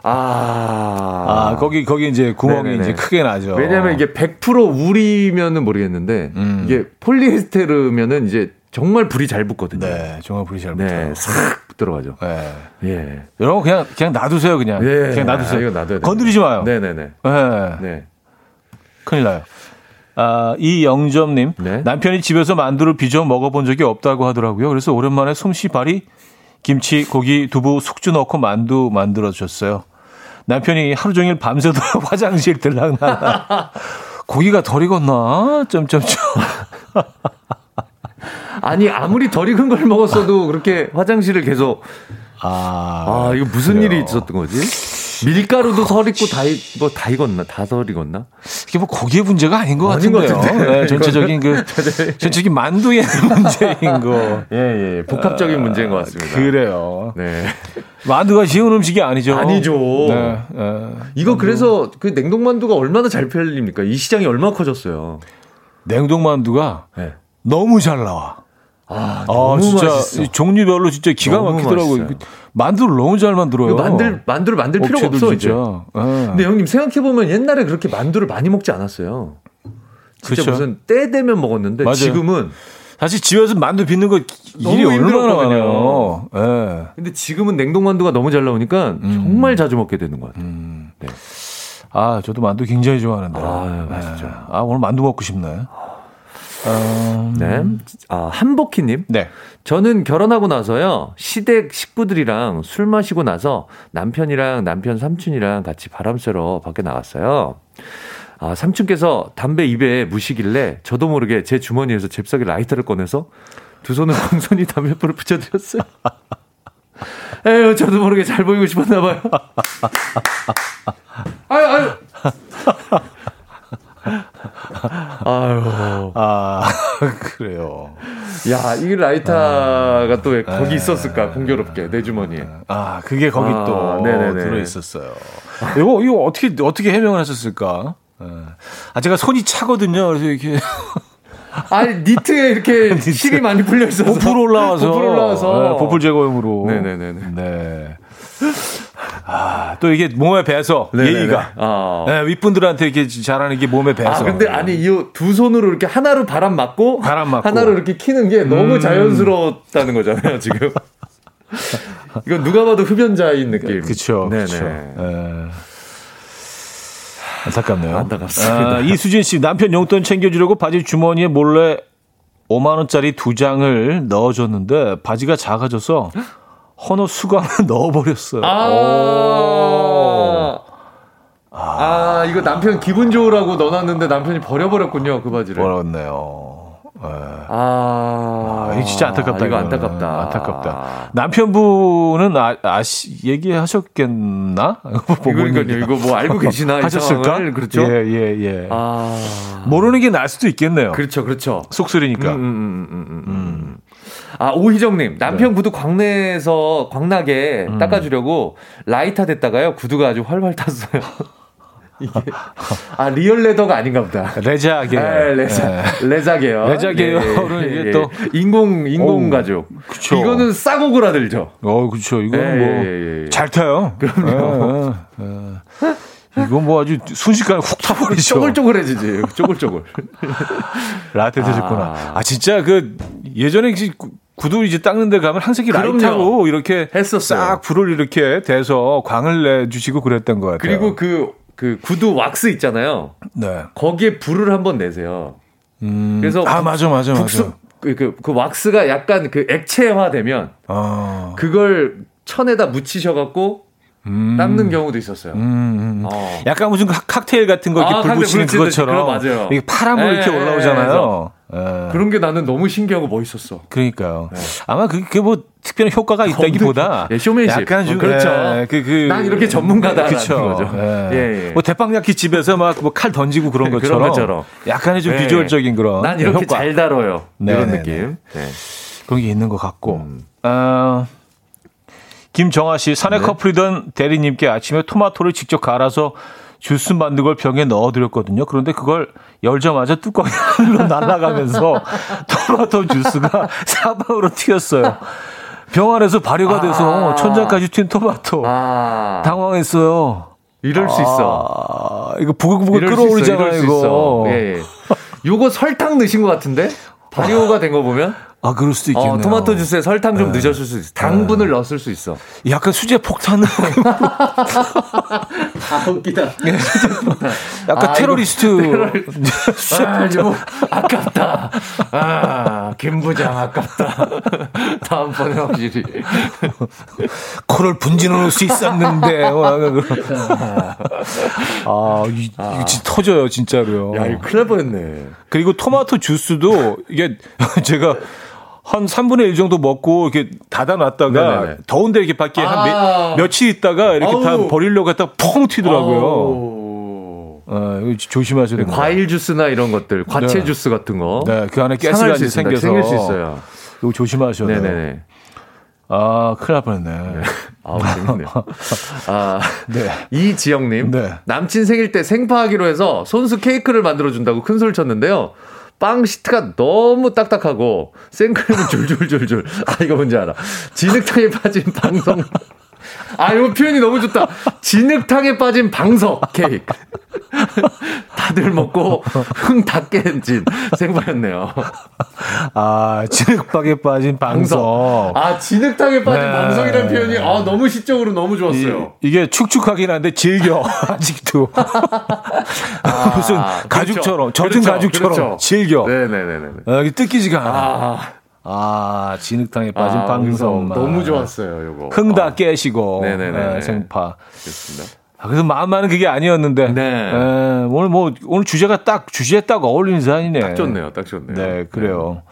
아, 아 거기 거기 이제 구멍이 네네네. 이제 크게 나죠. 왜냐하면 이게 100% 우리면은 모르겠는데 음. 이게 폴리에스테르면은 이제 정말 불이 잘 붙거든요. 네, 정말 불이 잘 붙어요. 네, 싹 들어가죠. 네. 예. 여러분 그냥 그냥 놔두세요 그냥. 네. 그냥 놔두세요. 아, 이거 놔둬야 건드리지 마요. 네네네. 네. 네. 큰일 나요. 아, 이영점님. 네? 남편이 집에서 만두를 빚어 먹어본 적이 없다고 하더라고요. 그래서 오랜만에 솜씨 발이 김치, 고기, 두부, 숙주 넣고 만두 만들어 줬어요. 남편이 하루 종일 밤새도 <laughs> 화장실 들락날락. 고기가 덜 익었나? 점점점. 아니 아무리 덜 익은 걸 먹었어도 그렇게 화장실을 계속 아, 아 이거 무슨 그래요. 일이 있었던 거지? 밀가루도 설 익고 다, 익, 뭐, 다 익었나? 다설 익었나? 이게 뭐 고기의 문제가 아닌 것 아닌 것 같은데요. 같은데. 네, 전체적인 그 <laughs> 전체적인 만두의 <laughs> 문제인 거. 예, 예. 복합적인 문제인 것 같습니다. 그래요. 네. 만두가 쉬운 음식이 아니죠. 아니죠. 네, 네. 이거 그래서 그 냉동만두가 얼마나 잘 팔립니까? 이 시장이 얼마나 커졌어요. 냉동 만두가 네. 너무 잘 나와. 아, 아, 너무 진짜 맛있어. 이 종류별로 진짜 기가 막히더라고요. 맛있어요. 만두를 너무 잘 만들어요. 만들, 만두를 만들 필요가 업체도 없어, 이제. 진짜. 예. 근데 형님 생각해 보면 옛날에 그렇게 만두를 많이 먹지 않았어요. 진짜 그쵸. 무슨 때 되면 먹었는데 맞아요. 지금은 사실 집에서 만두 빚는 거 일이 얼마나. 많아요. 예. 근데 지금은 냉동 만두가 너무 잘 나오니까 음. 정말 자주 먹게 되는 것 같아요. 네. 아, 저도 만두 굉장히 좋아하는데. 아, 맛있죠. 예. 아, 오늘 만두 먹고 싶네. 음, 네. 아, 한복희님. 네. 저는 결혼하고 나서요, 시댁 식구들이랑 술 마시고 나서 남편이랑 남편 삼촌이랑 같이 바람 쐬러 밖에 나갔어요. 아, 삼촌께서 담배 입에 무시길래 저도 모르게 제 주머니에서 잽싸게 라이터를 꺼내서 두 손을 공손히 담배불을 붙여드렸어요. <laughs> 에휴, 저도 모르게 잘 보이고 싶었나 봐요. 아유, 아유. <laughs> 아유. 아, <laughs> 그래요. 야, 이 라이터가 또왜 거기 있었을까, 공교롭게, 내 주머니에. 아, 그게 거기 아, 또 네네네. 들어 있었어요. 이거 이거 어떻게 어떻게 해명을 하셨을까? 예. 아, 제가 손이 차거든요. 그래서 이렇게 <laughs> 아니, 니트에 이렇게 실이 많이 풀려 있어서. 보풀 올라와서 보풀 올라와서. 네, 보풀 제거용으로. 네네네 네. 네. 아, 또 이게 몸에 배서 네네네. 예의가. 아. 네, 윗분들한테 이렇게 잘하는 게 몸에 배서. 아, 근데 아니, 이 두 손으로 이렇게 하나로 바람 맞고. 바람 맞고. 하나로 이렇게 키는 게 너무 음. 자연스러웠다는 거잖아요, 지금. 이건 누가 봐도 흡연자인 느낌. 그쵸. 네네. 그쵸. 예. 안타깝네요. 안타깝습니다. 아, 이수진 씨 남편 용돈 챙겨주려고 바지 주머니에 몰래 5만 원짜리 두 장을 넣어줬는데 바지가 작아져서 헌옷 수건을 <laughs> 넣어버렸어요. 아. 아, 이거 남편 기분 좋으라고 넣어놨는데 남편이 버려버렸군요, 그 바지를. 버렸네요. 예. 아, 아, 진짜 안타깝다. 이거. 안타깝다. 안타깝다. 남편분은 아, 아시, 얘기하셨겠나? <laughs> 그러니까요. 이거 뭐 알고 계시나 이 하셨을까? 그렇죠? 예, 예, 예. 아, 모르는 게 날 수도 있겠네요. 그렇죠, 그렇죠. 속설이니까. 음, 음, 음, 음, 음, 음. 아 오희정님 남편 구두 광내에서 광나게 닦아주려고 라이터 댔다가요 구두가 아주 활활 탔어요. <laughs> 이게 아 real leather가 아닌가 보다. 레자계. 네, 레자, 예. 레자계요. 레자 계열은 이게 또- 인공 인공 어우, 가죽. 그쵸. 이거는 싹 오그라들죠. 어, 그렇죠. 예, 뭐 예, 예. 잘 타요. 그럼요. 이건 뭐 아주 순식간에 훅 타버리죠. 쪼글쪼글해지지. 쪼글쪼글. 라떼 드셨구나. 아. 아. 진짜 그 예전에 그 구- 구두 이제 닦는 데 가면 항상 이 그럼요. 라이터로 이렇게 했었어요. 싹 불을 이렇게 대서 광을 내주시고 그랬던 것 같아요. 그리고 그, 그 구두 왁스 있잖아요. 네. 거기에 불을 한번 내세요. 음. 그래서 아 맞아 맞아 맞아. 그, 그, 그 왁스가 약간 그 액체화 되면 어. 그걸 천에다 묻히셔갖고 음. 닦는 경우도 있었어요. 음, 음. 어. 약간 무슨 칵- 칵테일 같은 거 이렇게 아, 불 붙이는 그것처럼. 이게 파란 불 이렇게 예, 올라오잖아요. 예. 그런 게 나는 너무 신기하고 멋있었어. 그러니까요. 아마 그게 그뭐 특별한 효과가 있다기보다 예, 쇼맨십. 약간 좀 어, 그렇죠. 예, 그, 그, 난 이렇게 전문가다라는 그쵸. 거죠. 예. 예, 예. 뭐 대빵야키 집에서 막 뭐 칼 던지고 그런 그런 것처럼, 것처럼. 약간의 좀 예. 비주얼적인 그런 난 이렇게 효과 잘 다뤄요. 네, 이런 네, 느낌. 네. 그런 게 있는 것 같고. 음. 어, 김정아 씨 네. 사내 커플이던 대리님께 아침에 토마토를 직접 갈아서 주스 만든 걸 병에 넣어드렸거든요. 그런데 그걸 열자마자 뚜껑이 <laughs> 하늘로 날아가면서 토마토 주스가 <laughs> 사방으로 튀었어요. 병 안에서 발효가 돼서 아. 천장까지 튄 토마토. 아, 당황했어요. 이럴 수 있어. 아, 이거 부글부글 끓어오르잖아요, 이거. 예, 예. 요거 설탕 넣으신 것 같은데? 발효가 된 거 보면? 아, 그럴 수도 있겠네요. 어, 토마토 주스에 설탕 좀 네. 넣으실 수 있어. 당분을 네. 넣었을 수 있어. 약간 수제 폭탄을. <laughs> 아, 웃기다. <laughs> 약간 아, 테러리스트. <laughs> 테러리... 아, 뭐, 아깝다. 아, 김부장 아깝다. 다음번에 확실히. 코를 분진해 놓을 수 있었는데. 뭐 아, 이, 아. 진짜 터져요, 진짜로요. 야, 이거 큰일 날 뻔했네. 그리고 토마토 주스도 이게 제가 한 3분의 1 정도 먹고 이렇게 닫아놨다가 네네네. 더운데 이렇게 밖에 아~ 한 며, 칠 있다가 이렇게 아우. 다 버리려고 했다가 펑 튀더라고요. 어, 조심하셔야 됩니다. 과일 주스나 이런 것들, 과채 네. 주스 같은 거. 네, 그 안에 가스가 생겨서 생길 수 있어요. 이거 조심하셔야 돼요. 네네네. 아, 큰일 날 뻔했네. 네. 아우, 재밌네요. <laughs> 아, 네. 이지영님. 네. 남친 생일 때 생파하기로 해서 손수 케이크를 만들어준다고 큰 소리 쳤는데요. 빵 시트가 너무 딱딱하고 생크림은 <laughs> 줄줄줄줄. 아 이거 뭔지 알아. 진흙탕에 빠진 <laughs> 방송. 아, 이거 표현이 너무 좋다. 진흙탕에 빠진 방석 케이크. 다들 먹고 흥다 깨진 생방이었네요. 아, 진흙탕에 빠진 방석. 방석. 아, 진흙탕에 빠진 네. 방석이라는 표현이 아, 너무 시적으로 너무 좋았어요. 이, 게 축축하긴 한데 즐겨. <laughs> 아직도. 아, 무슨 그렇죠. 가죽처럼, 젖은 그렇죠. 가죽처럼 그렇죠. 즐겨. 네네 네 네. 아, 뜯기지가 않아. 아. 아, 진흙탕에 빠진 아, 방송. 너무 좋았어요, 요거. 흥다 아. 깨시고. 네네네. 네, 생파. 그렇습니다. 아, 그래서 마음만은 그게 아니었는데. 네. 에, 예, 오늘 뭐, 오늘 주제가 딱, 주제에 딱 어울리는 사연이네. 딱 좋네요, 딱 좋네요. 네, 그래요. 네.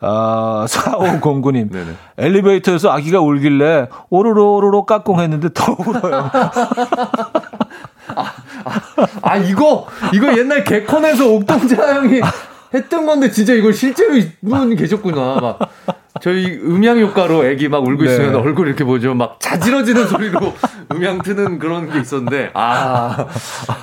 아, <laughs> 4509님. 네네. 엘리베이터에서 아기가 울길래 오로로 오로로 깍꿍 했는데 더 울어요. <laughs> 아, 아, 아, 이거, 이거 옛날 개콘에서 옥동자 형이 했던 건데 진짜 이걸 실제로 이분 계셨구나. 막 저희 음향 효과로 애기 막 울고 네. 있으면 얼굴 이렇게 보죠. 막 자지러지는 소리로 <laughs> 음향 트는 그런 게 있었는데 아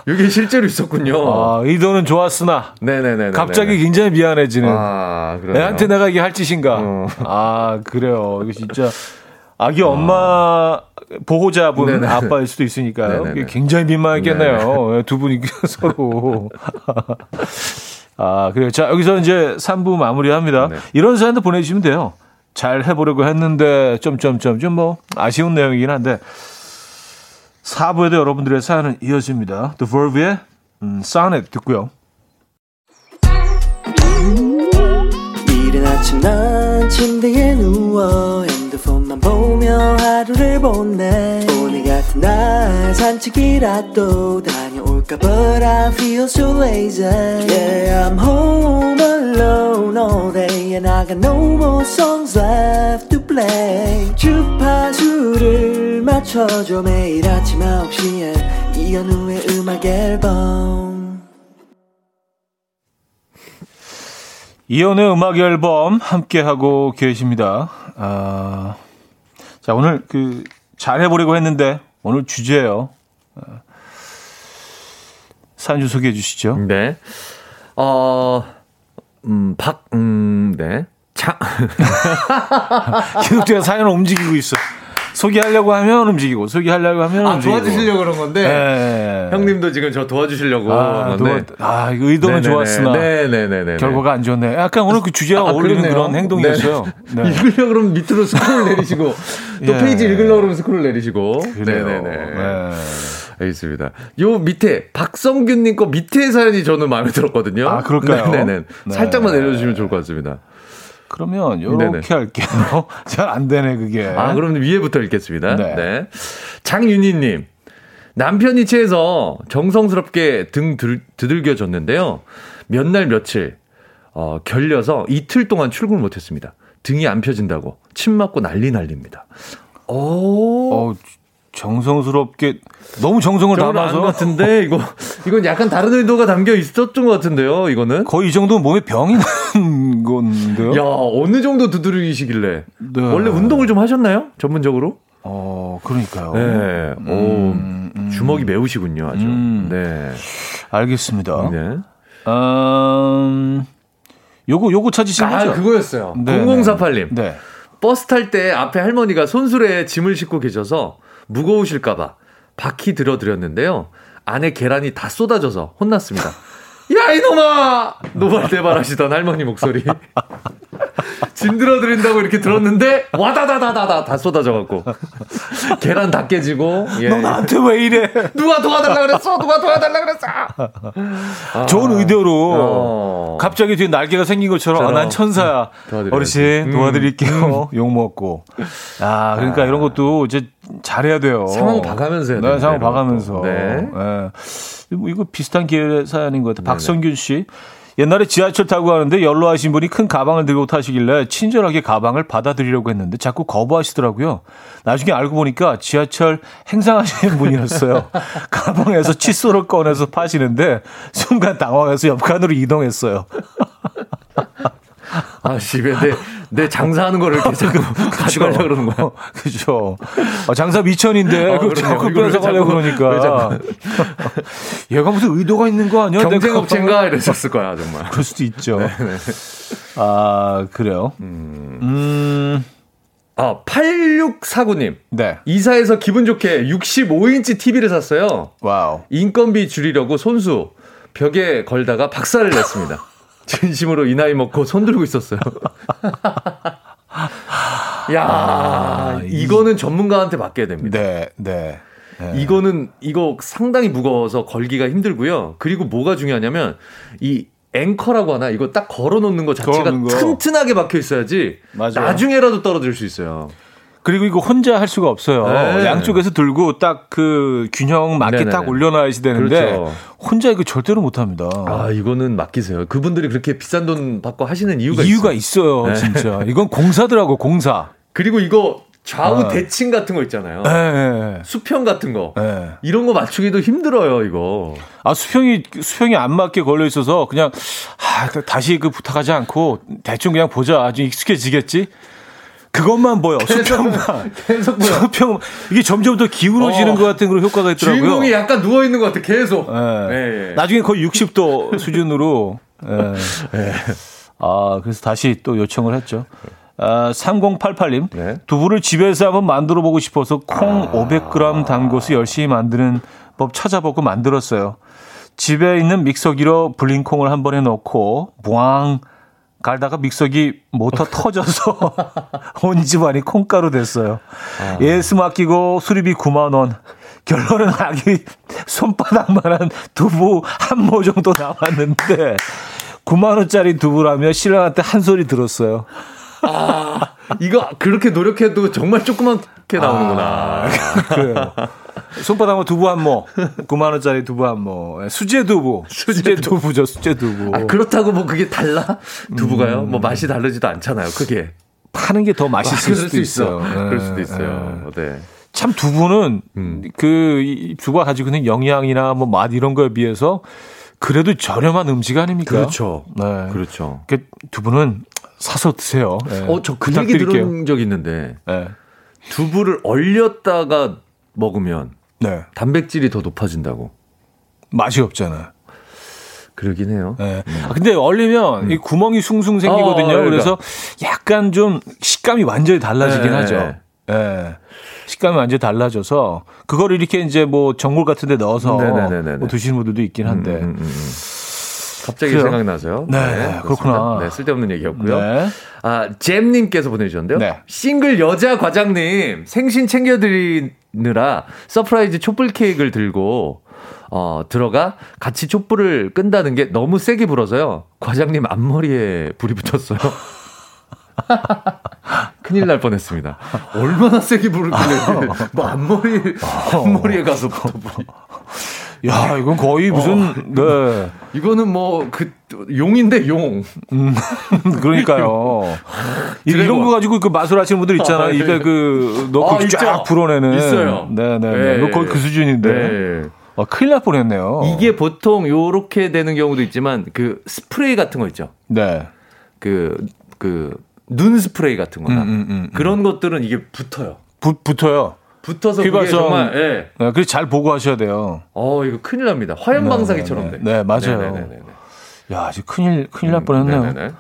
이게 실제로 있었군요. 아, 의도는 좋았으나 네네네 갑자기 굉장히 미안해지는. 아, 애한테 내가 이게 할 짓인가. 어. 아 그래요. 이거 진짜 아기 엄마 보호자분 네네. 아빠일 수도 있으니까요. 굉장히 민망했겠네요. 네. 두 분이 <laughs> 서로. 아, 그래요. 자, 여기서 이제 3부 마무리합니다. 네. 이런 사연도 보내주시면 돼요. 잘 해보려고 했는데, 점점점, 좀 뭐, 아쉬운 내용이긴 한데, 4부에도 여러분들의 사연은 이어집니다. The Verve의 음, Sonnet 듣고요. 이른 아침 난 침대에 누워 핸드폰만 보며 하루를 보내 오늘 같은 날 산책이라도 다 볼까 But I feel so lazy Yeah I'm home alone all day And I got no more songs left to play 주파수를 맞춰줘 매일 아침 9시에 이현우의 음악 앨범 이현우의 음악 앨범 함께 하고 계십니다 아, 자 오늘 그 잘 해보려고 했는데 오늘 주제예요 사연 좀 소개해 주시죠. 네. 어, 음, 박, 음, 네. 차. <laughs> 계속 제가 사연을 움직이고 있어. 소개하려고 하면 움직이고 소개하려고 하면 아, 움직이고. 도와주시려고 그런 건데 네. 형님도 지금 저 도와주시려고 아, 도와, 아 의도는 네네네. 좋았으나 네네네네. 결과가 안 좋네. 약간 오늘 그 주제와 아, 어울리는 그렇네요. 그런 행동이었어요. 네. 네. <laughs> 읽으려 그러면 밑으로 스크롤 내리시고 또 <laughs> 예. 페이지 읽으려 그러면 스크롤 내리시고. 그래요. 네네네. 네. 알겠습니다. 요 밑에 박성균님 거 밑에 사연이 저는 마음에 들었거든요. 아 그럴까요? 네네. 네. 살짝만 내려주시면 좋을 것 같습니다. 그러면 요렇게 할게요. <laughs> 잘 안 되네 그게. 아 그럼 위에부터 읽겠습니다. 네. 네. 장윤희님. 남편이 체해서 정성스럽게 등 들, 두들겨 줬는데요. 몇 날 며칠 어, 결려서 이틀 동안 출근을 못했습니다. 등이 안 펴진다고 침 맞고 난리 난립니다. 오, 어, 정성스럽게 너무 정성을 담아서 같은데 이거 <laughs> 이건 약간 다른 의도가 담겨 있었던 것 같은데요. 이거는 거의 이 정도면 몸에 병이 난 <laughs> 건데요. 야 어느 정도 두드리시길래 네. 원래 운동을 좀 하셨나요? 전문적으로? 어 그러니까요. 네. 음, 오 음, 주먹이 매우시군요. 아주. 음, 네. 알겠습니다. 네. 음, 요거 요거 찾으신 아, 거죠? 그거였어요. 네, 0048님. 네. 버스 탈 때 앞에 할머니가 손수레에 짐을 싣고 계셔서 무거우실까봐 바퀴 들어드렸는데요. 안에 계란이 다 쏟아져서 혼났습니다. <laughs> 야, 이놈아! 노발대발하시던 할머니 목소리. <laughs> 짐 들어드린다고 이렇게 들었는데 와다다다다다 다 쏟아져갖고 <laughs> 계란 다 깨지고 예. 너 나한테 왜 이래? 누가 도와달라 그랬어? 누가 도와달라 그랬어? 아, 좋은 의도로 어. 갑자기 뒤에 날개가 생긴 것처럼 아, 난 천사야. 음, 어르신 도와드릴게요. 음. 욕 먹고. 아 그러니까 아. 이런 것도 이제 잘해야 돼요. 상황 봐가면서 해야 네, 상황 봐가면서. 네. 네. 이거 비슷한 계열의 사연인 것 같아요. 박성균 씨. 옛날에 지하철 타고 가는데 연로하신 분이 큰 가방을 들고 타시길래 친절하게 가방을 받아들이려고 했는데 자꾸 거부하시더라고요. 나중에 알고 보니까 지하철 행상하시는 분이었어요. <laughs> 가방에서 칫솔을 꺼내서 파시는데 순간 당황해서 옆칸으로 이동했어요. 아, 씨발, 내, 내 장사하는 거를 자꾸 <laughs> 가져가려고 그러는 거야. <laughs> 그죠. 아, 장사 미천인데, 아, 그 자꾸 뺏어가려고 그러니까. <laughs> 얘가 무슨 의도가 있는 거 아니야? 경쟁업체인가? 이랬었을 거야, 정말. 그럴 수도 있죠. 네, 네. 아, 그래요? 음. 음. 아, 8649님. 네. 이사해서 기분 좋게 65인치 TV를 샀어요. wow. 인건비 줄이려고 손수 벽에 걸다가 박살을 냈습니다. 진심으로 이 나이 먹고 손 들고 있었어요. <laughs> 야, 아, 이거는 전문가한테 맡겨야 됩니다. 네, 네, 네. 이거는 이거 상당히 무거워서 걸기가 힘들고요. 그리고 뭐가 중요하냐면 이 앵커라고 하나 이거 딱 걸어 놓는 거 자체가 튼튼하게 박혀 있어야지 맞아요. 나중에라도 떨어질 수 있어요. 그리고 이거 혼자 할 수가 없어요. 네. 양쪽에서 들고 딱 그 균형 맞게 네네네. 딱 올려놔야 되는데 그렇죠. 혼자 이거 절대로 못 합니다. 아, 이거는 맡기세요. 그분들이 그렇게 비싼 돈 받고 하시는 이유가 이유가 있어요. 있어요 네. 진짜. <laughs> 이건 공사더라고, 공사. 그리고 이거 좌우 아. 대칭 같은 거 있잖아요. 네. 수평 같은 거. 네. 이런 거 맞추기도 힘들어요, 이거. 아, 수평이, 수평이 안 맞게 걸려 있어서 그냥, 아, 다시 그 부탁하지 않고 대충 그냥 보자. 아주 익숙해지겠지? 그것만 보여. 수평만. 계속 보여. 수평. 이게 점점 더 기울어지는 어. 것 같은 그런 효과가 있더라고요. 주인공이 약간 누워 있는 것 같아. 계속. 네. 네. 나중에 거의 60도 <laughs> 수준으로. 네. 네. 아, 그래서 다시 또 요청을 했죠. 아, 3088님. 네. 두부를 집에서 한번 만들어 보고 싶어서 콩 아. 500g 담궈서 열심히 만드는 법 찾아보고 만들었어요. 집에 있는 믹서기로 불린 콩을 한 번에 넣고, 꽝 갈다가 믹서기 모터 <laughs> 터져서 <laughs> 온 집안이 콩가루 됐어요. 아. A/S 맡기고 수리비 9만 원. 결론은 아기 손바닥만한 두부 한 모 정도 남았는데 9만 원짜리 두부라며 신랑한테 한 소리 들었어요. 아, 이거 그렇게 노력해도 정말 조그맣게 나오는구나. 아, 그래요. 손바닥으로 두부 한 모, 9만 원짜리 두부 한 모, 수제 두부, 수제 두부죠, 수제 두부. 아, 그렇다고 뭐 그게 달라? 두부가요? 음. 뭐 맛이 다르지도 않잖아요, 그게. 파는 게 더 맛있을 아, 수도 있어. 있어요. 네. 그럴 수도 있어요. 네. 네. 참 두부는 음. 그 두부가 가지고 있는 영양이나 뭐 맛 이런 거에 비해서 그래도 저렴한 음식 아닙니까? 그렇죠. 네. 그렇죠. 그 두부는 사서 드세요. 네. 어, 저 그 얘기 들은 적 있는데. 네. 두부를 얼렸다가 먹으면 네. 단백질이 더 높아진다고. 맛이 없잖아요. 그러긴 해요. 네. 음. 아, 근데 얼리면 음. 이 구멍이 숭숭 생기거든요. 어, 그러니까. 그래서 약간 좀 식감이 완전히 달라지긴 네. 하죠. 네. 식감이 완전히 달라져서 그걸 이렇게 이제 뭐 전골 같은 데 넣어서 뭐 드시는 분들도 있긴 한데. 음, 음, 음, 음. 갑자기 그래요? 생각나서요. 네, 네 그렇구나. 네, 쓸데없는 얘기였고요. 네. 아, 잼님께서 보내주셨는데요. 네. 싱글 여자 과장님 생신 챙겨드리느라 surprise 촛불 케이크를 들고 어, 들어가 같이 촛불을 끈다는 게 너무 세게 불어서요. 과장님 앞머리에 불이 붙었어요. <laughs> 큰일 날 뻔했습니다. <laughs> 얼마나 세게 불을 끄는데 <laughs> 뭐 앞머리 앞머리에 가서 붙어 불이. 야, 이건 거의 무슨, 어, 네. 이거는 뭐, 그, 용인데, 용. 음, <laughs> 그러니까요. 이런 거 가지고 그 마술 하시는 분들 있잖아요. 아, 네. 입에 그, 넣고 아, 쫙 불어내는. 있어요. 네 네네. 네, 네. 네. 거의 그 수준인데. 네. 아, 큰일 날 뻔했네요. 이게 보통 요렇게 되는 경우도 있지만, 그, 스프레이 같은 거 있죠. 네. 그, 그, 눈 스프레이 같은 거나. 음, 음, 음, 음. 그런 것들은 이게 붙어요. 붙, 붙어요. 붙어서 그게 정말 예. 네, 그래서 잘 보고 하셔야 돼요. 어, 이거 큰일 납니다. 화염 네, 방사기처럼 네, 돼. 네, 맞아요. 네네네네. 야, 이제 큰일 큰일 날 음, 뻔했네요. 네네네.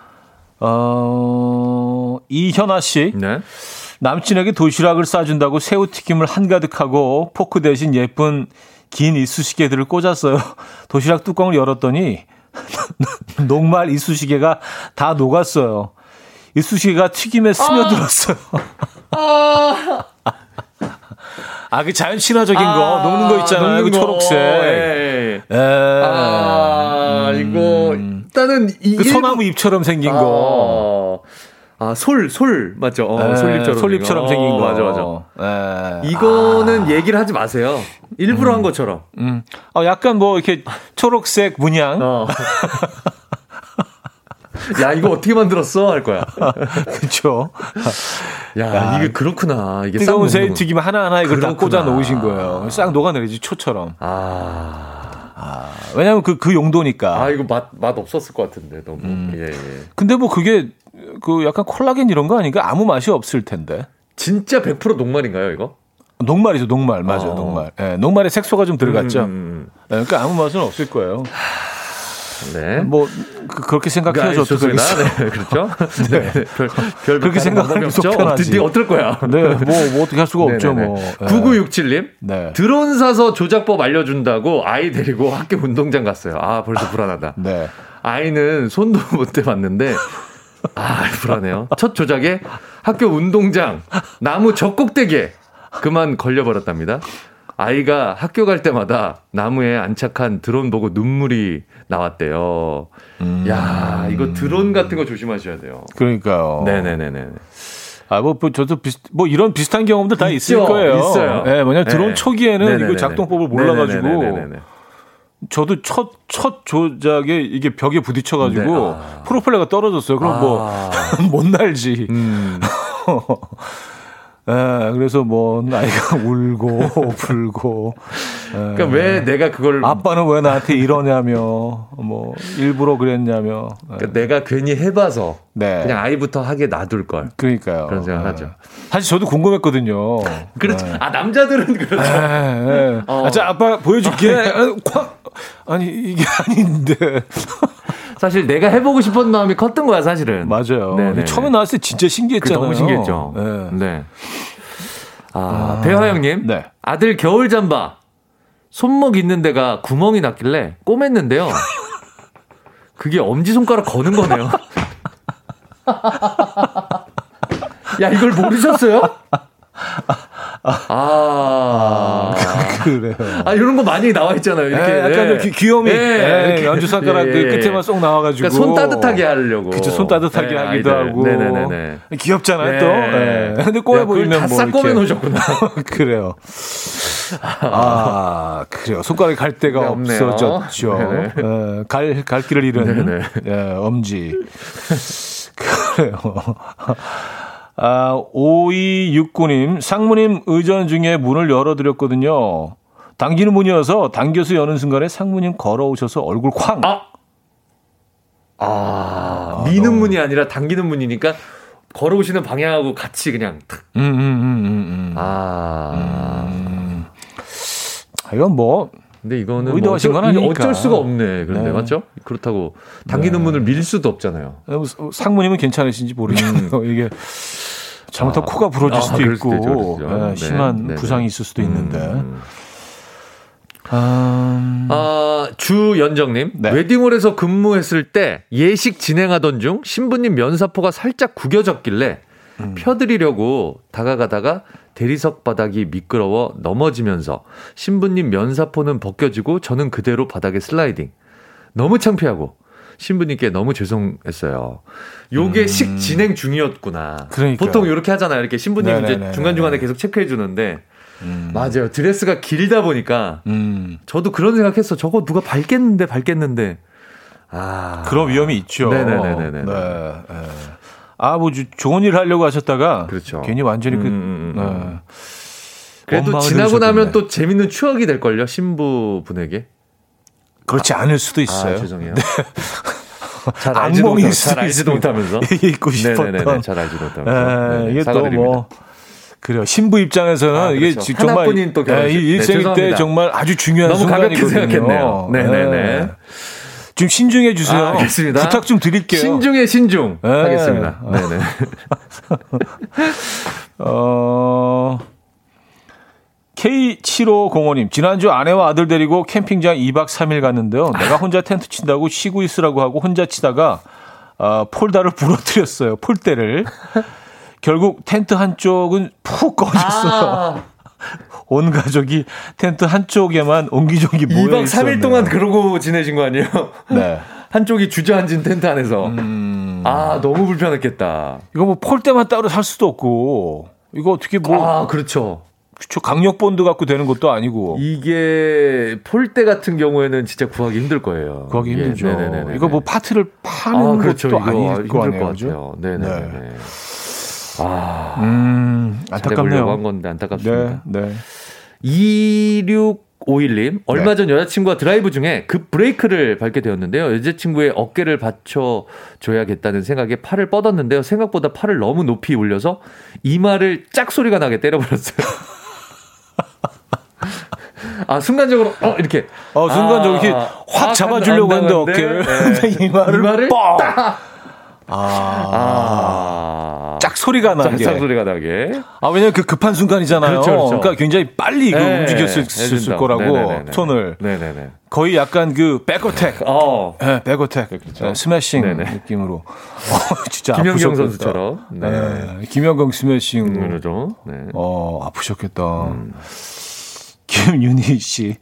어, 이현아 씨. 네. 남친에게 도시락을 싸준다고 새우 튀김을 한가득하고 포크 대신 예쁜 긴 이쑤시개들을 꽂았어요. <laughs> 도시락 뚜껑을 열었더니 <laughs> 녹말 이쑤시개가 다 녹았어요. 이쑤시개가 튀김에 스며들었어요. 아, 아, 그 자연 친화적인 아, 거, 녹는 거 있잖아요. 그 초록색. 예. 예. 아, 음. 이거, 일단은 이. 그 소나무 잎처럼 생긴 아. 거. 아, 솔, 솔, 맞죠? 어, 에, 네, 솔잎처럼. 솔잎처럼 생긴 거. 어, 맞아, 맞아. 에. 네. 이거는 아. 얘기를 하지 마세요. 일부러 음. 한 것처럼. 음. 어, 약간 뭐, 이렇게 초록색 문양. 어. <laughs> 야, 이거 어떻게 만들었어? 할 거야. <laughs> 그쵸. 야, 야, 이게 그렇구나. 이게 뜨거운 새우 튀김 하나하나 이걸 다 꽂아 놓으신 거예요. 싹 녹아내리지, 초처럼. 아. 아, 왜냐면 그, 그 용도니까. 아, 이거 맛, 맛 없었을 것 같은데, 너무. 음. 예, 예. 근데 뭐 그게 그 약간 콜라겐 이런 거 아닌가? 아무 맛이 없을 텐데. 진짜 100% 녹말인가요, 이거? 녹말이죠, 녹말. 맞아, 요 어. 녹말. 예, 녹말에 색소가 좀 들어갔죠. 음, 음, 음. 예, 그러니까 아무 맛은 없을 거예요. 네. 뭐 그, 렇게 생각해야죠. 어떻게 네, 그렇죠. <laughs> 네. 네. 별, 별 그렇게 생각하면 속 편하지. 어, 어떨 거야? 네. 뭐, 뭐 어떻게 할 수가 없죠. 뭐. 9967님. 네. 드론 사서 조작법 알려준다고 아이 데리고 학교 운동장 갔어요. 아 벌써 불안하다. 네. 아이는 손도 <laughs> 못 대봤는데 아 불안해요. 첫 조작에 학교 운동장 나무 적곡대기에 그만 걸려버렸답니다. 아이가 학교 갈 때마다 나무에 안착한 드론 보고 눈물이 나왔대요. 음. 야, 이거 드론 같은 거 조심하셔야 돼요. 그러니까요. 네네네네. 아, 뭐, 뭐, 저도 비슷, 뭐, 이런 비슷한 경험들 다 있을 거예요. 있어요. 네, 뭐냐면 드론 네. 초기에는 네네네네. 이거 작동법을 몰라가지고. 네네네네. 저도 첫, 첫 조작에 이게 벽에 부딪혀가지고 네. 아. 프로펠러가 떨어졌어요. 그럼 뭐 아. 뭐, <laughs> 못 날지. 음. <laughs> 예, 그래서 뭐 나이가 울고 불고. 예. 그러니까 왜 내가 그걸 아빠는 왜 나한테 이러냐며 뭐 일부러 그랬냐며. 예. 그러니까 내가 괜히 해봐서 네. 그냥 아이부터 하게 놔둘 걸. 그러니까요. 그런 생각하죠. 예. 사실 저도 궁금했거든요. 그렇죠. 예. 아 남자들은 그렇죠. 예, 어. 아, 자 아빠 보여줄게. 콱. 아니 이게 아닌데. 사실 내가 해보고 싶은 마음이 컸던 거야, 사실은. 맞아요. 네네. 처음에 나왔을 때 진짜 신기했잖아요. 너무 신기했죠. 네. 네. 아, 아 배화영님. 네. 아들 겨울 잠바. 손목 있는 데가 구멍이 났길래 꼬맸는데요. 그게 엄지 손가락 거는 거네요. <laughs> 야, 이걸 모르셨어요? 아, 아, 그래요. 아, 이런 거 많이 나와 있잖아요. 이렇게. 네, 약간 네. 귀요미. 네, 네, 연주 손가락들 예, 예. 끝에만 쏙 나와가지고. 그러니까 손 따뜻하게 하려고. 그쵸, 손 따뜻하게 네, 하기도 아이들. 하고. 네네네. 귀엽잖아요, 또. 네. 근데 꼬여 보이면 뭐. 싹 꼬매 놓으셨구나. <laughs> 그래요. 아, 그래요. 손가락이 갈 데가 네, 없어졌죠. 네, 갈, 갈 길을 잃은 예, 엄지. <laughs> 그래요. 아, 5269님, 상무님 의전 중에 문을 열어드렸거든요. 당기는 문이어서 당겨서 여는 순간에 상무님 걸어오셔서 얼굴 쾅! 아! 아, 미는 너 문이 아니라 당기는 문이니까 걸어오시는 방향하고 같이 그냥 탁. 음, 음, 음, 음, 음. 아. 음. 이건 뭐. 근데 이거는 의도하신 뭐 어쩔. 어쩔 수가 없네. 그런데 네. 맞죠? 그렇다고 당기는 네. 문을 밀 수도 없잖아요. 상무님은 괜찮으신지 모르겠네요. <laughs> 이게 잘못하면 아, 코가 부러질 아, 수도 있고 있죠, 네, 네, 심한 네, 부상이 있을 수도 있는데. 음. 음... 아, 주연정님. 네. 웨딩홀에서 근무했을 때 예식 진행하던 중 신부님 면사포가 살짝 구겨졌길래 음. 펴드리려고 다가가다가 대리석 바닥이 미끄러워 넘어지면서 신부님 면사포는 벗겨지고 저는 그대로 바닥에 슬라이딩. 너무 창피하고 신부님께 너무 죄송했어요. 요게 음. 식 진행 중이었구나. 그러니까요. 보통 이렇게 하잖아요. 이렇게 신부님 네네네네. 이제 중간중간에 계속 체크해 주는데 음. 맞아요. 드레스가 길다 보니까 음. 저도 그런 생각했어. 저거 누가 밟겠는데 밟겠는데. 아. 그런 위험이 있죠. 네네네네. 네. 네. 아, 뭐 좋은 일 하려고 하셨다가 그렇죠. 괜히 완전히 그 음, 음, 음, 네. 그래도 지나고 나면 또 재밌는 추억이 될 걸요. 신부분에게. 그렇지 않을 수도 있어요. 아, 죄송해요. 네. <laughs> 잘 알지도, 못하, <laughs> 잘 알지도 못하면서 입고 싶었던 네네네, 잘 알지도 못하면서 네, 이게 또뭐 그래요 신부 입장에서는 아, 이게 그렇죠. 정말 또 네, 일생 네, 때 정말 아주 중요한 너무 순간이거든요. 가볍게 생각했네요. 네네네. 네. 좀 신중해 주세요. 아, 알겠습니다. 부탁 좀 드릴게요. 신중에 신중 네. 하겠습니다. 네네. <laughs> 어. K7505님, 지난주 아내와 아들 데리고 캠핑장 2박 3일 갔는데요. 내가 혼자 텐트 친다고 쉬고 있으라고 하고 혼자 치다가 어, 폴다를 부러뜨렸어요. 폴대를. 결국 텐트 한쪽은 푹 꺼졌어요. 아~ 온 가족이 텐트 한쪽에만 옹기종기 모여 2박 3일 동안 그러고 지내신 거 아니에요? 네. 한쪽이 주저앉은 텐트 안에서. 음... 아, 너무 불편했겠다. 이거 뭐 폴대만 따로 살 수도 없고. 이거 어떻게 뭐. 아, 그렇죠. 그렇죠. 강력 본드 갖고 되는 것도 아니고. 이게 폴대 같은 경우에는 진짜 구하기 힘들 거예요. 구하기 힘들죠. 예, 이거 뭐 파트를 파는 아, 그렇죠. 것도 아닐 거 아니에요. 것 같아요. 네네. 네. 아, 음, 안타깝네요. 한 건데 안타깝습니다. 네, 네. 2651님, 얼마 전 여자친구와 드라이브 중에 급 브레이크를 밟게 되었는데요. 여자친구의 어깨를 받쳐줘야겠다는 생각에 팔을 뻗었는데요. 생각보다 팔을 너무 높이 올려서 이마를 짝 소리가 나게 때려버렸어요. <laughs> 아, 순간적으로, 어, 이렇게. 어, 순간적으로 아, 이렇게 확 잡아주려고 했는데 어깨를. 네. <laughs> 이마를 이마를 딱! 아. 아. 짝 소리가 나게. 짝 소리가 나게. 아, 왜냐면 그 급한 순간이잖아요. 그렇죠, 그렇죠. 그러니까 굉장히 빨리 그 네, 움직였을 해준다. 거라고, 네네네네. 손을. 네네네. 거의 약간 그 back attack. 어. 네, back attack. 그렇죠. 네, 스매싱 네네. 느낌으로. <laughs> 어, 진짜 김연경 선수처럼. 네. 네. 김연경 스매싱으로. 음, 네. 어, 아프셨겠다. 음. 김윤희 씨.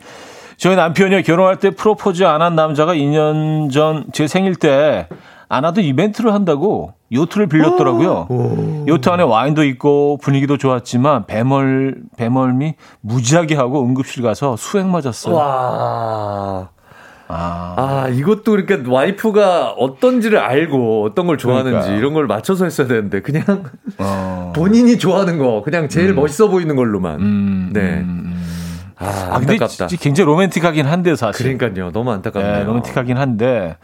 저희 남편이 결혼할 때 프로포즈 안 한 남자가 2년 전 제 생일 때 아나도 이벤트를 한다고 요트를 빌렸더라고요. 오. 요트 안에 와인도 있고 분위기도 좋았지만 배멀 배멀미 무지하게 하고 응급실 가서 수액 맞았어요. 와. 아. 아, 이것도 그러니까 와이프가 어떤지를 알고 어떤 걸 좋아하는지 그러니까. 이런 걸 맞춰서 했어야 되는데 그냥 어. 본인이 좋아하는 거 그냥 제일 음. 멋있어 보이는 걸로만. 음, 네. 음, 음. 아, 안타깝다. 근데 굉장히 로맨틱하긴 한데 사실. 그러니까요. 너무 안타깝네요. 네, 로맨틱하긴 한데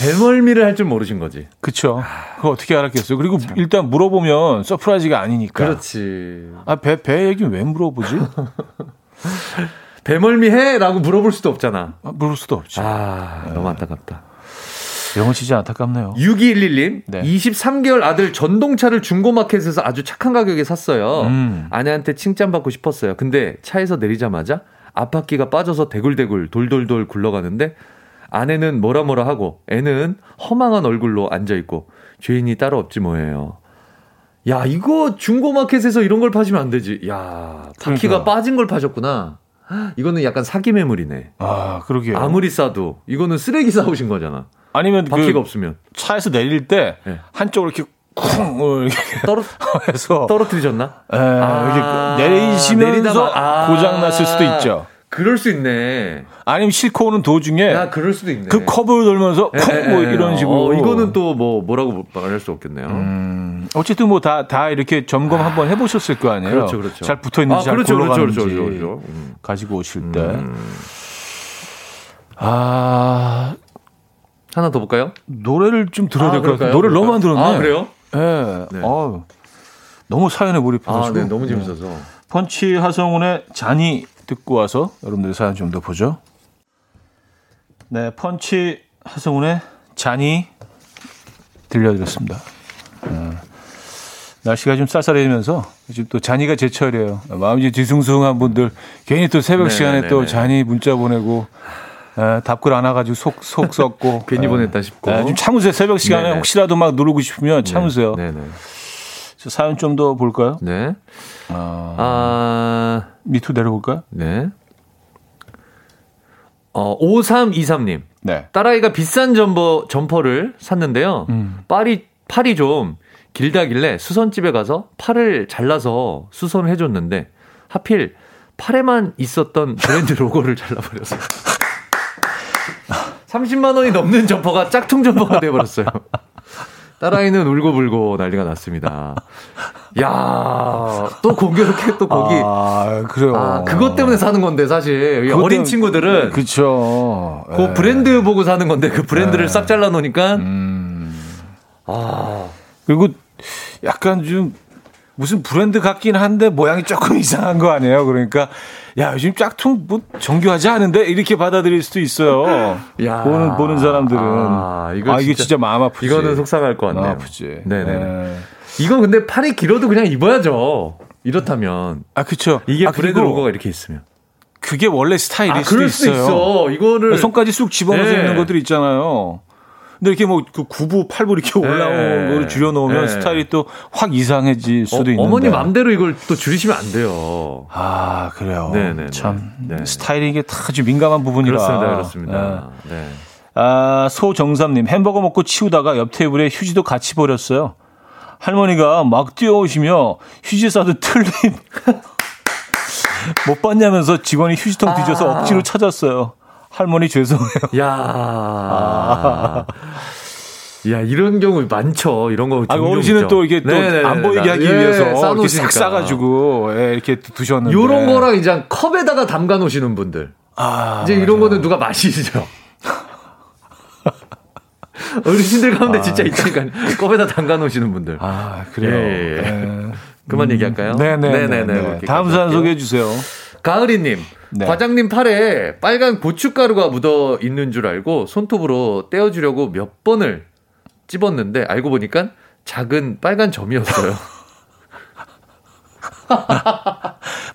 배멀미를 할 줄 모르신 거지. 그쵸. 그거 어떻게 알았겠어요. 그리고 참. 일단 물어보면 surprise가 아니니까. 그렇지. 아, 배, 배 얘기 왜 물어보지? <laughs> 배멀미 해? 라고 물어볼 수도 없잖아. 아, 물을 수도 없지. 아, 네. 너무 안타깝다. 영어 진짜 안타깝네요. 6211님, 네. 23개월 아들 전동차를 중고마켓에서 아주 착한 가격에 샀어요. 음. 아내한테 칭찬받고 싶었어요. 근데 차에서 내리자마자 앞바퀴가 빠져서 대굴대굴 돌돌돌 굴러가는데 아내는 뭐라 뭐라 하고 애는 허망한 얼굴로 앉아 있고 죄인이 따로 없지 뭐예요. 야, 이거 중고마켓에서 이런 걸 파시면 안 되지. 야, 바퀴가 그러니까. 빠진 걸 파셨구나. 이거는 약간 사기 매물이네. 아, 그러게요. 아무리 싸도 이거는 쓰레기 싸우신 거잖아. 아니면 바퀴가 그 없으면 차에서 내릴 때 네. 한쪽으로 이렇게 쿵 이렇게 떨어 <laughs> 해서 떨어뜨리셨나? 에, 아~ 내리시면서 아~ 고장 났을 수도 있죠. 그럴 수 있네. 아니면 싣고 오는 도중에 야, 그럴 수도 있네. 그 커브를 돌면서 에, 예, 뭐 예, 예. 이런 식으로. 어, 이거는 또 뭐 뭐라고 말할 수 없겠네요. 음, 어쨌든 뭐 다다 다 이렇게 점검 한번 해보셨을 거 아니에요. 그렇죠, 그렇죠. 잘 붙어 있는지 아, 그렇죠, 잘 굴러가는지 그렇죠, 그렇죠, 그렇죠, 그렇죠. 음. 가지고 오실 때. 음. 아 하나 더 볼까요? 노래를 좀 들어야 될것 같아요. 노래를 너무 안 들었네. 아 그래요? 네. 네. 어, 너무 사연에 몰입해서. 아, 네, 너무 재밌어서. 펀치 하성운의 잔이 듣고 와서 여러분들 사연 좀 더 보죠. 네, 펀치 하성운의 잔이 들려드렸습니다. 네. 날씨가 좀 쌀쌀해지면서 지금 또 잔이가 제철이에요. 마음이 뒤숭숭한 분들 괜히 또 새벽 네네네네. 시간에 또 잔이 문자 보내고 에, 답글 안 와가지고 속, 속 썩고. <laughs> 괜히 에, 보냈다 싶고. 에, 좀 참으세요. 새벽 시간에 네네. 혹시라도 막 누르고 싶으면 참으세요. 네. 네네. 저 사연 좀 더 볼까요? 네. 아, 아, 밑으로 내려볼까요? 네. 어, 5323님. 네. 딸아이가 비싼 점퍼, 점퍼를 샀는데요. 음. 팔이, 팔이 좀 길다길래 수선집에 가서 팔을 잘라서 수선을 해줬는데 하필 팔에만 있었던 브랜드 로고를 <laughs> 잘라버렸어요. 30만 원이 넘는 점퍼가 짝퉁 점퍼가 돼버렸어요. 딸아이는 울고불고 난리가 났습니다. 야, 또 공교롭게 또 거기. 아, 그래요. 아, 그것 때문에 사는 건데 사실 어린 친구들은 그렇죠. 그 에. 브랜드 보고 사는 건데 그 브랜드를 에. 싹 잘라 놓으니까 음. 아. 그리고 약간 좀 무슨 브랜드 같긴 한데 모양이 조금 <laughs> 이상한 거 아니에요? 그러니까 야 요즘 짝퉁 뭐 정교하지 않은데 이렇게 받아들일 수도 있어요. 야. 보는 보는 사람들은 아, 이거 아, 이게 진짜, 진짜 마음 아프지. 이거는 속상할 것 같네요. 아프지. 네네. 네. 이건 근데 팔이 길어도 그냥 입어야죠. 이렇다면. 아 그렇죠. 이게 아, 브랜드 로고가 이렇게 있으면. 그게 원래 스타일일 아, 수도 있어요. 있어. 이거를 손까지 쑥 집어넣어서 네. 입는 것들 있잖아요. 근데 이렇게 뭐그 9부, 8부 이렇게 올라온 네. 거를 줄여놓으면 네. 스타일이 또 확 이상해질 수도 어, 있는데. 어머니 마음대로 이걸 또 줄이시면 안 돼요. 아, 그래요. 네네. 네, 네. 참. 네. 스타일이 이게 다 아주 민감한 부분이라. 그렇습니다. 그렇습니다. 네. 네. 아, 소정삼님, 햄버거 먹고 치우다가 옆 테이블에 휴지도 같이 버렸어요. 할머니가 막 뛰어오시며 휴지 싸듯 틀린 <laughs> 못 봤냐면서 직원이 휴지통 뒤져서 아. 억지로 찾았어요. 할머니 죄송해요. 야. 아. 야, 이런 경우 많죠. 이런 거. 아, 어르신은 또 이게 또 안 보이게 하기 예, 위해서 이렇게 싹 싸가지고 예, 이렇게 두셨는데. 요런 거랑 이제 컵에다가 담가 놓으시는 분들. 아, 이제 맞아. 이런 거는 누가 마시죠. <laughs> 어르신들 가운데 아, 진짜 있으니까 컵에다 담가 놓으시는 분들. 아, 그래요. 예, 예. 예. 네. 그만 음, 얘기할까요? 네네. 네네. 다음 사연 소개해 주세요. 가을이님, 네. 과장님 팔에 빨간 고춧가루가 묻어 있는 줄 알고 손톱으로 떼어주려고 몇 번을 찝었는데 알고 보니까 작은 빨간 점이었어요. <laughs>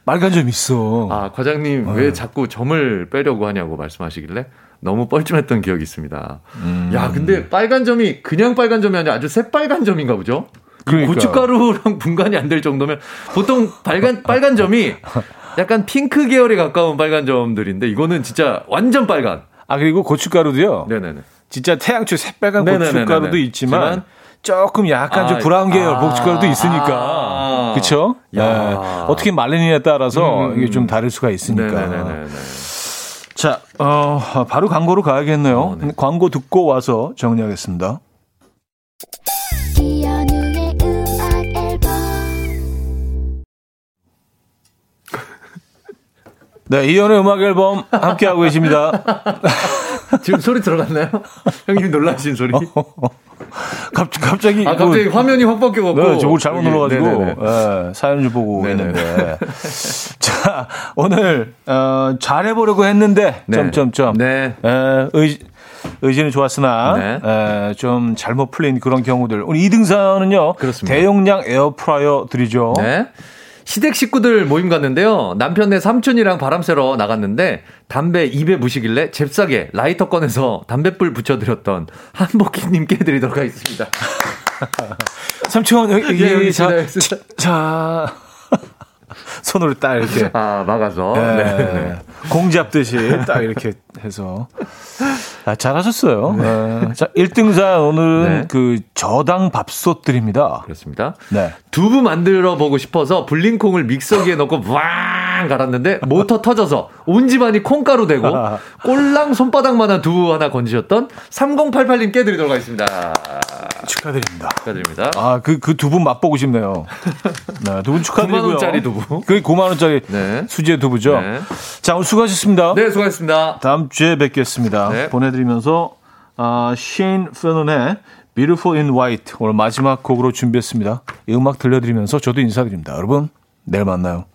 빨간 점 있어. 아, 과장님 어. 왜 자꾸 점을 빼려고 하냐고 말씀하시길래 너무 뻘쭘했던 기억이 있습니다. 음. 야, 근데 빨간 점이 그냥 빨간 점이 아니라 아주 새빨간 점인가 보죠? 고춧가루랑 <laughs> 분간이 안 될 정도면 보통 빨간 빨간 점이 약간 핑크 계열에 가까운 빨간 점들인데 이거는 진짜 완전 빨간. 아 그리고 고춧가루도요. 네네네. 진짜 태양초 새빨간 네네네네네. 고춧가루도 있지만 조금 약간 아, 좀 브라운 계열 아, 고춧가루도 있으니까 아, 그렇죠. 네. 어떻게 말리느냐에 따라서 음, 이게 좀 다를 수가 있으니까. 네네네네. 자, 어, 바로 광고로 가야겠네요. 어, 네. 광고 듣고 와서 정리하겠습니다. 네, 이현우의 음악 앨범 함께하고 계십니다. <laughs> 지금 소리 들어갔나요? 형님 놀라신 소리? <laughs> 갑, 갑자기. 아, 갑자기 그, 화면이 확 바뀌어갖고. 네, 저걸 잘못 눌러가지고. 네, 사연 좀 보고 네네네. 있는데. <laughs> 자, 오늘, 어, 잘해보려고 했는데, 네. 점점점. 네. 에, 의, 의지는 좋았으나, 네. 에, 좀 잘못 풀린 그런 경우들. 우리 2등 상은요. 그렇습니다. 대용량 에어프라이어 드리죠. 네. 시댁 식구들 모임 갔는데요. 남편네 삼촌이랑 바람 쐬러 나갔는데 담배 입에 무시길래 잽싸게 라이터 꺼내서 담뱃불 붙여드렸던 한복희님 깨드리도록 하겠습니다. <laughs> 삼촌 여기, 예, 여기 자, 자 <laughs> 손으로 딱 이렇게 아 막아서 네. 네. 공 잡듯이 딱 이렇게 해서 아, 잘하셨어요. 네. 자, 1등사 오늘은 네. 그 저당 밥솥들입니다. 그렇습니다. 네. 두부 만들어 보고 싶어서 불린콩을 믹서기에 넣고 왕 갈았는데 모터 터져서 온 집안이 콩가루 되고 <laughs> 꼴랑 손바닥만한 두부 하나 건지셨던 3088님 깨드리도록 하겠습니다. 축하드립니다. 축하드립니다. 아, 그, 그 두부 맛보고 싶네요. 네, 두 분 축하드리고요. 9만원짜리 두부. 그 9만원짜리 네. 수제 두부죠. 네. 자, 오늘 수고하셨습니다. 네, 수고하셨습니다. 다음 주에 뵙겠습니다. 네. 보내드리면서, 아, 쉐인 페논의 Beautiful in White 오늘 마지막 곡으로 준비했습니다. 이 음악 들려드리면서 저도 인사드립니다. 여러분, 내일 만나요.